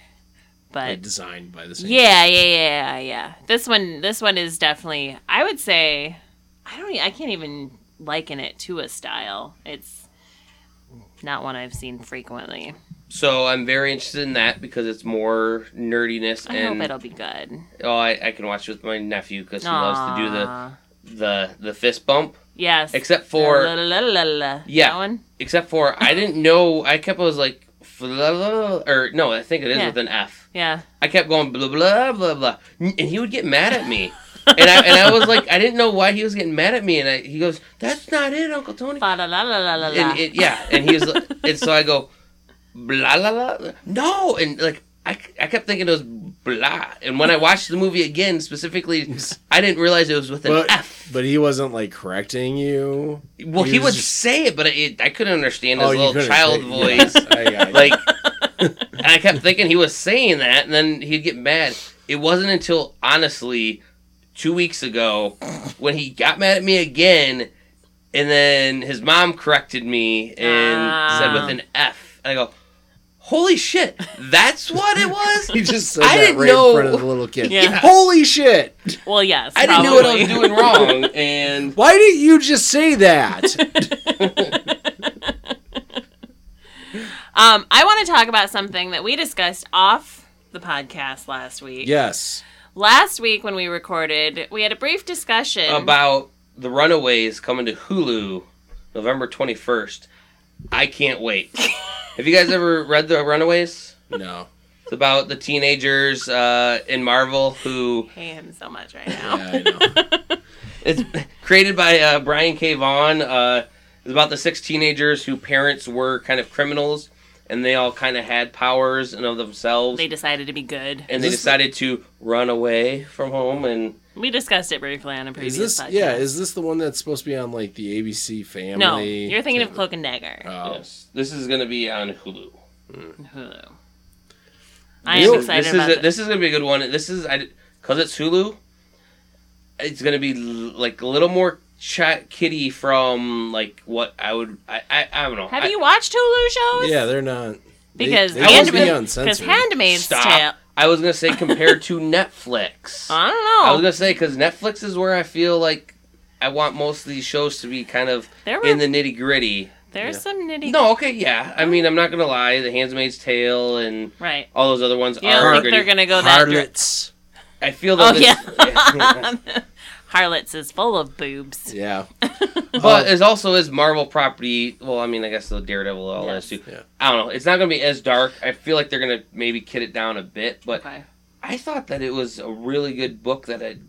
But like, designed by the same. yeah, yeah, yeah, yeah. This one, this one is definitely. I would say, I don't. I can't even liken it to a style. It's not one I've seen frequently. So I'm very interested in that because it's more nerdiness I and hope it'll be good. oh, I, I can watch it with my nephew because he loves to do the the the fist bump. yes. Except for La, la, la, la, la. Yeah. that one. except for I didn't know. I kept I was like or no, I think it is Yeah. with an F. Yeah. I kept going blah blah blah blah, and he would get mad at me. and I and I was like, I didn't know why he was getting mad at me, and I, he goes, "That's not it, Uncle Tony." La la la and it, yeah, and he was, and so I go, blah blah blah, no, and like I, I kept thinking it was blah, and when I watched the movie again, specifically, I didn't realize it was with an But, F. but he wasn't like correcting you. Well, he he, would just- say it, but it, I couldn't understand his Oh, little child say- voice. yeah, I like, and I kept thinking he was saying that, and then he'd get mad. It wasn't until honestly two weeks ago when he got mad at me again, and then his mom corrected me and Ah. said with an F. And I go, "Holy shit, that's what it was." he just said I that didn't right know- in front of the little kid. Yeah. Holy shit! Well, yes. I didn't know what I was doing wrong, and Why didn't you just say that? Um, I want to talk about something that we discussed off the podcast last week. yes. Last week when we recorded, we had a brief discussion about the Runaways coming to Hulu November 21st. I can't wait. Have you guys ever read The Runaways? No. It's about the teenagers uh, in Marvel who I hate him so much right now. Yeah, I know. it's created by uh, Brian K. Vaughan. Uh, it's about the six teenagers whose parents were kind of criminals, and they all kind of had powers and of themselves, They decided to be good. and they Is this- decided to run away from home. And We discussed it briefly on a previous Is this podcast. yeah? Is this the one that's supposed to be on like the ABC Family? no, you're thinking of Cloak and Dagger. Oh. yes, this is going to be on Hulu. Hmm. Hulu. I This am is- excited this about is a, it. this is gonna be a good one. This is I because it's Hulu. It's gonna be like a little more chat kitty from like what I would I I, I don't know. Have I- you watched Hulu shows? Yeah, they're not. Because they, supposed to be Handmaid- because uncensored. Handmaid's Stop. Tale. I was gonna say compared to Netflix. I don't know. I was gonna say because Netflix is where I feel like I want most of these shows to be kind of There were in the nitty gritty. there's Yeah. some nitty. No, okay, yeah. I mean, I'm not gonna lie. The Handmaid's Tale and Right. all those other ones You are don't think gritty. they're gonna go that dir- Harlots. I feel Oh that. yeah. this- Harlots is full of boobs. Yeah. But oh. it also is Marvel property. Well, I mean, I guess the Daredevil, all Yes. that too. Yeah. I don't know. It's not going to be as dark. I feel like they're going to maybe kid it down a bit. But Okay. I thought that it was a really good book that had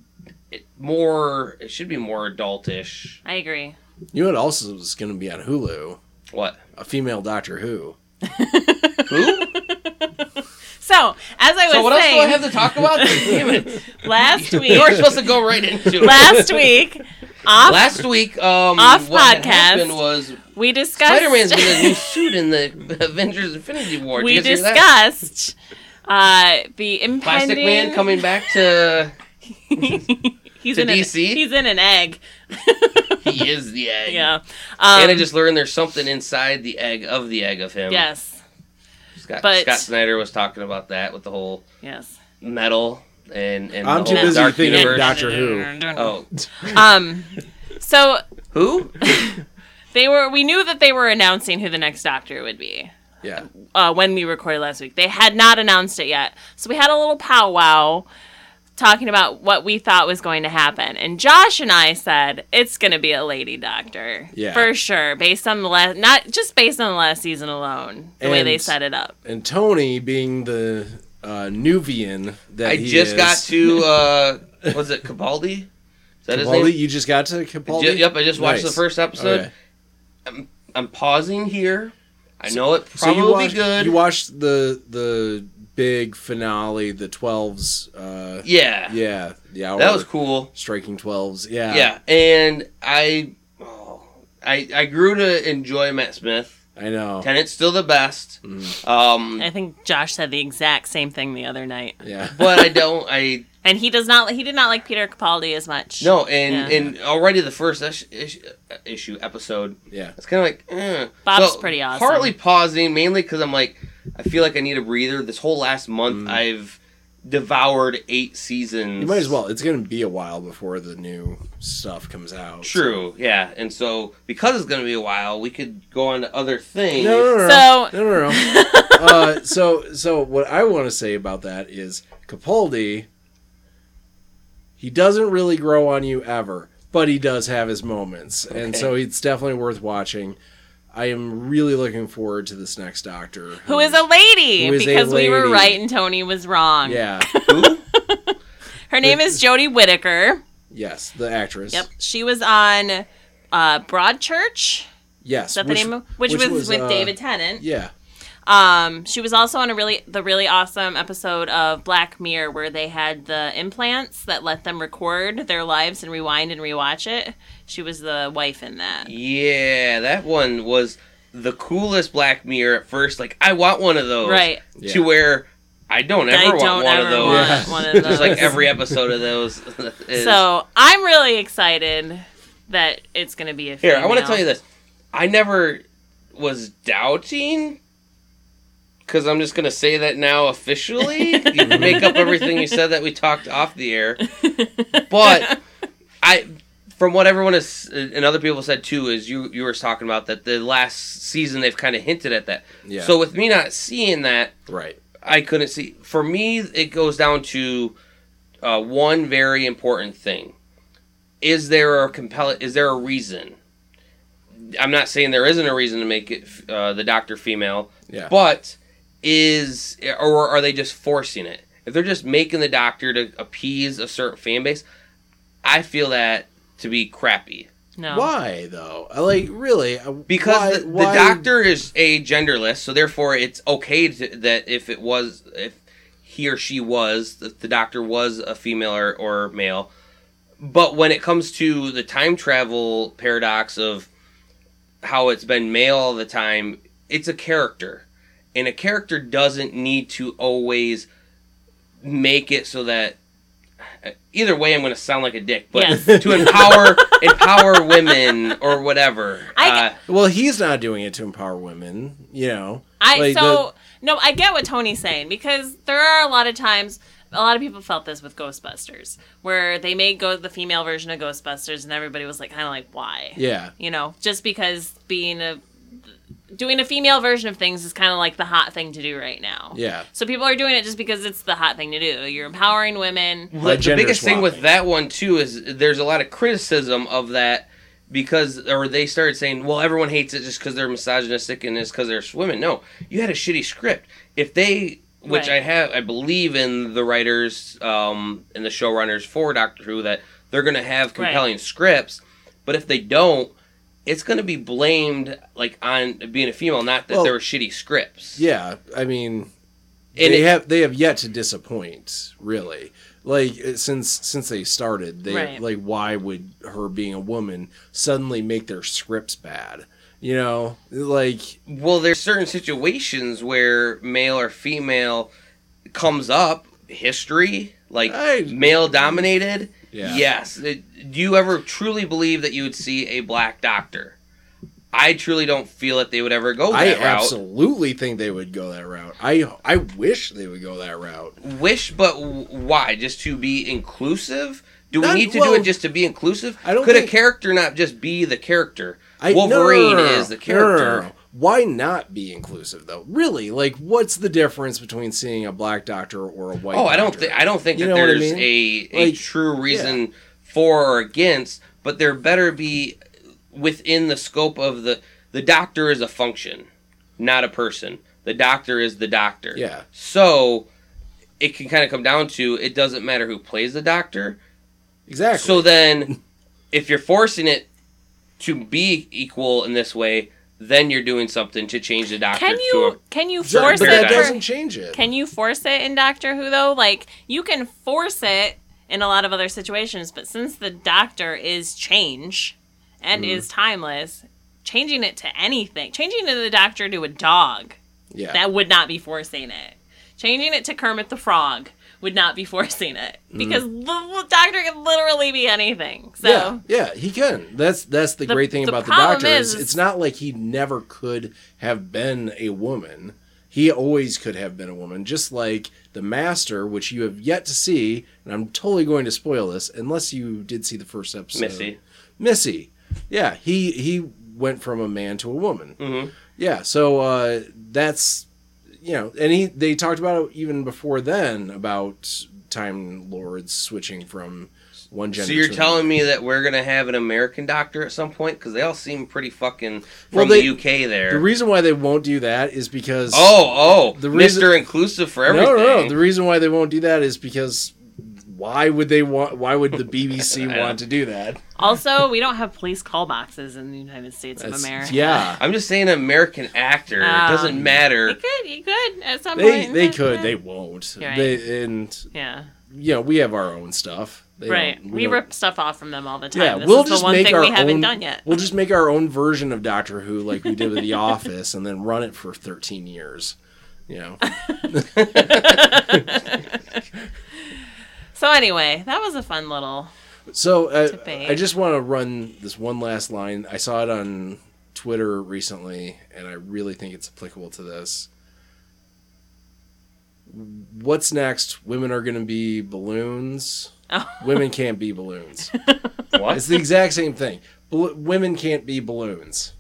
it more. It should be more adultish. I agree. You know what else is going to be on Hulu? What? A female Doctor Who. Who? So, as I was so what else do I have to talk about? Damn it! last You week, were supposed to go right into it. last week, off, Last week, um, Off what podcast. happened was we discussed. Spider-Man's getting a new suit in the Avengers Infinity War. Did we you guys hear that? discussed uh, the impending. Plastic Man coming back to. he's to in an- DC? he's in an egg. He is the egg. yeah. Um, and I just learned there's something inside the egg of the egg of him. yes. Scott, but- Scott Snyder was talking about that with the whole Yes. metal and and I'm the too busy dark thinking universe. Doctor Who. Oh, Um. So who? they were. We knew that they were announcing who the next Doctor would be. Yeah. uh, when we recorded last week. They had not announced it yet. So we had a little powwow talking about what we thought was going to happen. And Josh and I said it's going to be a lady doctor. Yeah. For sure, based on the last not just based on the last season alone, the way they set it up. And Tony, being the uh, Nuvian that I he just is, got to. uh Was it Capaldi? Is that his Capaldi, name? you just got to Capaldi? Ju- yep, I just watched Nice. the first episode. Okay. I'm, I'm pausing here. I know it So probably you will watched, be good. You watched the the big finale, the twelves. Uh, yeah, yeah, the hour. that was cool. striking twelves. Yeah, Yeah, and I, oh, I, I grew to enjoy Matt Smith. I know. Tennant's still the best. Mm. Um, I think Josh said the exact same thing the other night. Yeah, but I don't. I And he does not he did not like Peter Capaldi as much. no, and Yeah. and already the first ish, ish, issue episode, yeah. it's kind of like. Eh. Bob's So, pretty awesome. Partly pausing, mainly because I'm like, I feel like I need a breather. This whole last month, Mm. I've devoured eight seasons. You might as well. It's going to be a while before the new stuff comes out. True, yeah, and so because it's going to be a while, we could go on to other things. No, no, no, So- no, no, no. uh, so, so what I want to say about that is Capaldi. He doesn't really grow on you ever, but he does have his moments, and so it's definitely worth watching. I am really looking forward to this next Doctor, Who is a lady Who is a because we were right and Tony was wrong. yeah, Who? Her name is Jodie Whittaker. yes, the actress. Yep. She was on uh, Broadchurch. Yes, Is that the name? Of, which, was, with uh, David Tennant. Yeah, Um, she was also on a really the really awesome episode of Black Mirror where they had the implants that let them record their lives and rewind and rewatch it. She was the wife in that. Yeah, that one was the coolest Black Mirror at first. Like, I want one of those. Right. To where I don't ever I want don't one ever of those. want one of those. Just like every episode of those. is. So I'm really excited that it's going to be a Here. I want to tell you this. I never was doubting. Because I'm just going to say that now officially. you make up everything you said that we talked off the air. But I, from what everyone has and other people said too, is you you were talking about that the last season they've kind of hinted at that. Yeah. So with me not seeing that, right. I couldn't see. For me, it goes down to uh, one very important thing: is there a compelling? Is there a reason? I'm not saying there isn't a reason to make it uh, the Doctor female, Yeah, but is or are they just forcing it? If they're just making the Doctor to appease a certain fan base, I feel that to be crappy. No. why though? Like really? uh, because why- the, the why- doctor is a genderless so therefore it's okay to, that if it was if he or she was the, the doctor was a female or, or male but when it comes to the time travel paradox of how it's been male all the time it's a character and a character doesn't need to always make it so that either way i'm going to sound like a dick but Yes. to empower empower women or whatever I- uh, Well, he's not doing it to empower women. You know. I Like, so no, I get what Tony's saying because there are a lot of times a lot of people felt this with Ghostbusters where they made go the female version of Ghostbusters and everybody was like kind of like why? Yeah. You know, just because being a doing a female version of things is kind of like the hot thing to do right now. Yeah. So people are doing it just because it's the hot thing to do. You're empowering women. the, the gender biggest thing with that one too is there's a lot of criticism of that because or they started saying well everyone hates it just because they're misogynistic and it's because they're women no you had a shitty script if they which Right. i have i believe in the writers um and the showrunners for doctor who that they're going to have compelling scripts. But if they don't, it's going to be blamed like on being a female, not that Well- there were shitty scripts. Yeah, I mean, And they it- have they have yet to disappoint, really. Like uh, since since they started, they Right. like why would her being a woman suddenly make their scripts bad? You know, like Well, there's certain situations where male or female comes up, history, like I- male dominated. Yeah. Yes. It- do you ever truly believe that you would see a black doctor? I truly don't feel that they would ever go I that route. I absolutely think they would go that route. I I wish they would go that route. Wish, but why? Just to be inclusive? Do we Not- need to well, do it just to be inclusive? I don't Could think- a character not just be the character? I, no, no, no, Wolverine no, is the character. Why not be inclusive though? Really, like, what's the difference between seeing a black doctor or a white? Oh, I don't doctor? think I don't think You that what I there's mean? a a Like, true reason for or against, but there better be within the scope of the the doctor is a function, not a person. The doctor is the doctor. Yeah. So it can kind of come down to it doesn't matter who plays the doctor. exactly. So then, if you're forcing it to be equal in this way, then you're doing something to change the doctor Can to you can you force but it? that doesn't change it. Can you force it in Doctor Who though? Like you can force it in a lot of other situations, but since the Doctor is change and Mm-hmm. is timeless, changing it to anything, changing it the Doctor to a dog, yeah. that would not be forcing it. Changing it to Kermit the Frog would not be forcing it because the, the Doctor can literally be anything. So Mm-hmm. yeah, yeah, he can. That's that's the, The- great thing the about the problem doctor is, is- it's not like he never could have been a woman. He always could have been a woman, just like the master, which you have yet to see, and I'm totally going to spoil this unless you did see the first episode. Missy. Missy. Yeah, he he went from a man to a woman. Mhm. Yeah, so uh, that's you know, and he they talked about it even before then about time lords switching from one gender. So you're telling me that we're gonna have an American doctor at some point because they all seem pretty fucking from Well, they- the UK there. The reason why they won't do that is because oh, oh, The reason- Mr. Inclusive for everything. no, no. The reason why they won't do that is because why would they want? Why would the BBC want to do that? Also we don't have police call boxes in the United States of America. Yeah, I'm just saying, an American actor. it Um, doesn't You matter. could, you could at some they point. they could, they won't. Right. They and yeah. you know we have our own stuff. They Right. don't- We rip stuff off from them all the time. Yeah, this we'll is just the one make thing our we haven't own- done yet. We'll just make our own version of Doctor Who, like we did with The Office, and then run it for 13 years. You know, So anyway, that was a fun little. So uh, I just want to run this one last line. I saw it on Twitter recently, and I really think it's applicable to this. What's next? Women are going to be balloons. Oh. Women can't be balloons. What? It's the exact same thing. Bal- women can't be balloons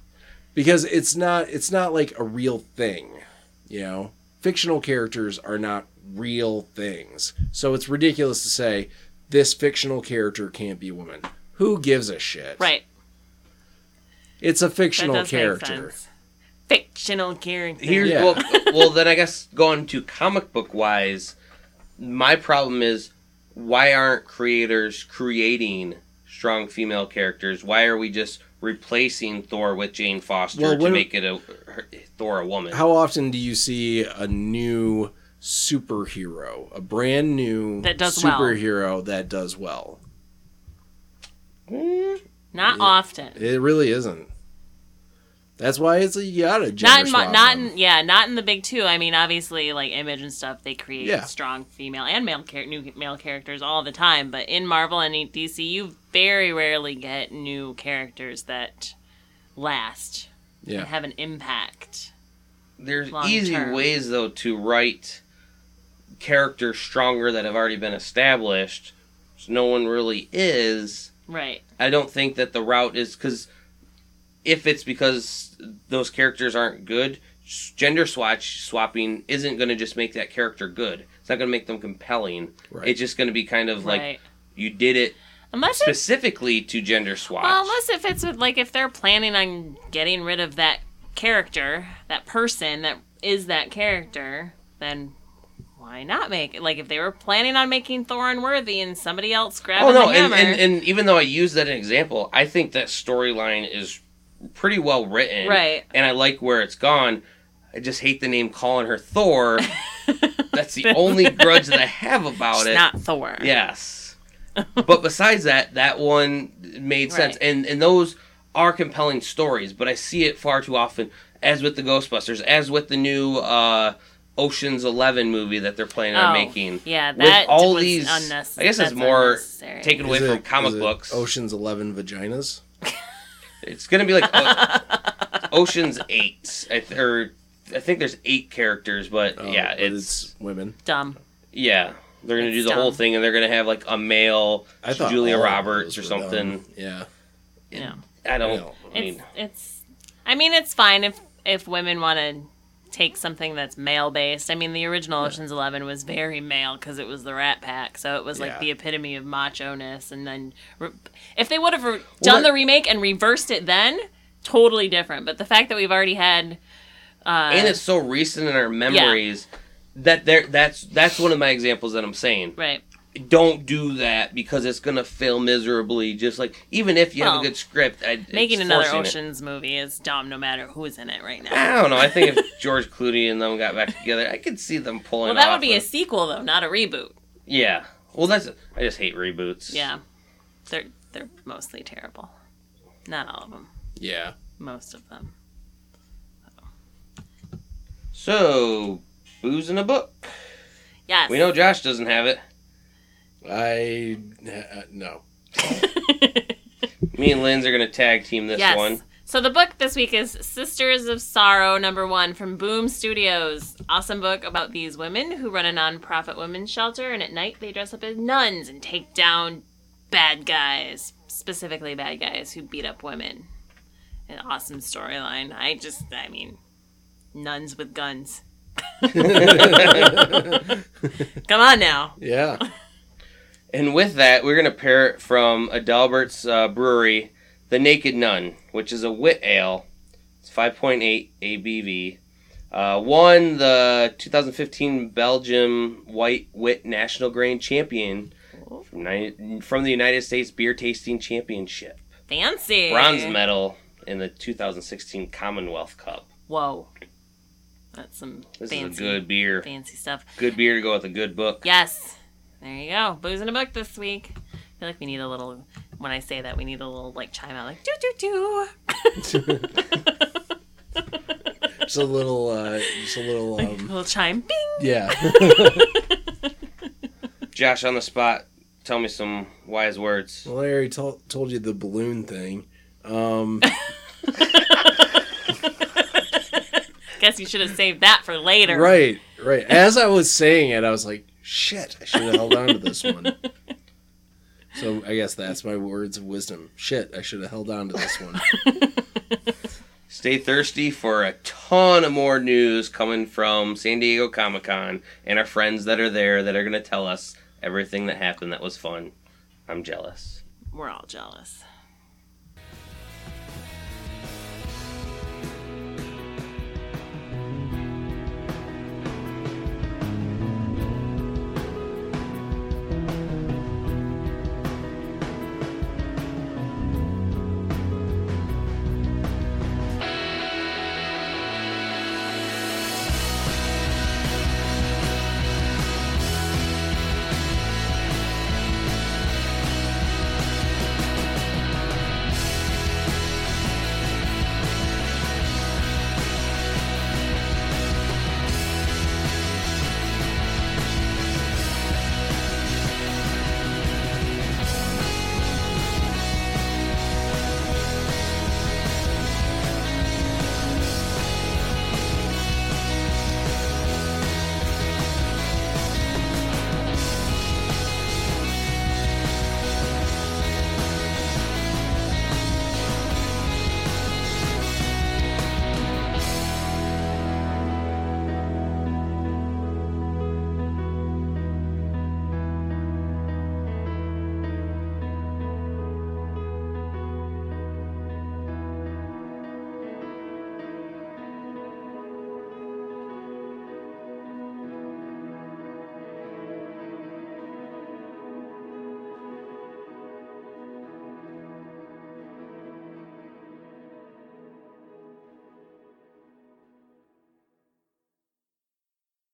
because it's not. It's not like a real thing. You know, fictional characters are not real things. So it's ridiculous to say this fictional character can't be a woman. Who gives a shit? Right. It's a That fictional does make character. sense. Fictional character. Here's Yeah. well, well, then I guess going to comic book wise, my problem is why aren't creators creating strong female characters? Why are we just replacing Thor with Jane Foster Well, to make it a her, Thor a woman? How often do you see a new superhero, a brand new That does well. superhero that does well? Mm, Not Yeah. often. It really isn't. That's why it's a yada. gotta Not in, swap not in, yeah, not in the big two. I mean, obviously, like Image and stuff, they create Yeah. strong female and male char- new male characters all the time. But in Marvel and DC, you very rarely get new characters that last yeah. and have an impact. There's Long easy term. ways though to write characters stronger that have already been established. So no one really is. Right. I don't think that the route is because if it's because those characters aren't good, gender swatch swapping isn't going to just make that character good. It's not going to make them compelling. Right. It's just going to be kind of like right. you did it Unless it's specifically to gender swatch. Well, unless if it's with, like if they're planning on getting rid of that character, that person that is that character, then why not make it? Like if they were planning on making Thor worthy and somebody else grabbing Oh no, the and, and and even though I use that as an example, I think that storyline is pretty well written, Right. And I like where it's gone. I just hate the name calling her Thor. That's the only grudge that I have about She's it. not Thor. Yes. but besides that, that one made sense. Right. And and those are compelling stories, but I see it far too often as with the Ghostbusters, as with the new uh Ocean's 11 movie that they're planning on Oh, making. yeah, With that all was these unnecess- I guess it's that's more taken away Is from it- comic is it books. Ocean's Eleven vaginas. It's going to be like uh, Ocean's 8 I th- or I think there's 8 characters, but Oh, yeah, but it's, women. Dumb. yeah, they're going to do It's the whole thing and they're going to have like a male I Julia Roberts or something. dumb. Yeah. Yeah. I don't know. I mean It's it's. I mean, it's fine if if women want to take something that's male based. I mean, the original Ocean's Eleven was very male because it was the Rat Pack, so it was like Yeah. the epitome of macho ness. And then re- if they would have re- done the remake and reversed it, then totally different. But the fact that we've already had. Uh, and it's so recent in our memories that there that's that's one of my examples that I'm saying. right. Don't do that because it's gonna fail miserably. Just like even if you have a good script, I, Making it's another forcing it. Ocean's movie is dumb, no matter who's in it right now. I don't know. I think if George Clooney and them got back together, I could see them pulling. Well, that off would be a, a sequel though, not a reboot. yeah. Well, that's I just hate reboots. Yeah, they're they're mostly terrible. Not all of them. Yeah. Most of them. So booze in a book. Yes. We know Josh doesn't have it. I uh, no. Me and Lynn's are gonna tag team this yes. one. So the book this week is Sisters of Sorrow number one from Boom Studios. Awesome book about these women who run a nonprofit women's shelter, and at night they dress up as nuns and take down bad guys, specifically bad guys who beat up women. An awesome storyline. I just, I mean, nuns with guns. Come on now. Yeah. And with that, we're going to pair it from Adelbert's uh, Brewery, The Naked Nun, which is a wit ale. It's 5.8 ABV. Uh, won the 2015 Belgium White Wit National Grain Champion from, ni- from the United States Beer Tasting Championship. Fancy. Bronze medal in the 2016 Commonwealth Cup. Whoa. That's some This fancy, is a good beer. fancy stuff. Good beer to go with a good book. Yes. There you go. Booze in a book this week. I feel like we need a little, when I say that, we need a little like chime out like, doo doo doo. Just a little. Uh, just a little. a Um, little chime. Bing. yeah. Josh, on the spot, tell me some wise words. Well, I already told told you the balloon thing. Um, Guess you should have saved that for later. right. Right. As I was saying it, I was like, "Shit! I should have held on to this one." So I guess that's my words of wisdom. Shit! I should have held on to this one. Stay thirsty for a ton of more news coming from San Diego Comic Con and our friends that are there that are going to tell us everything that happened that was fun. I'm jealous. We're all jealous.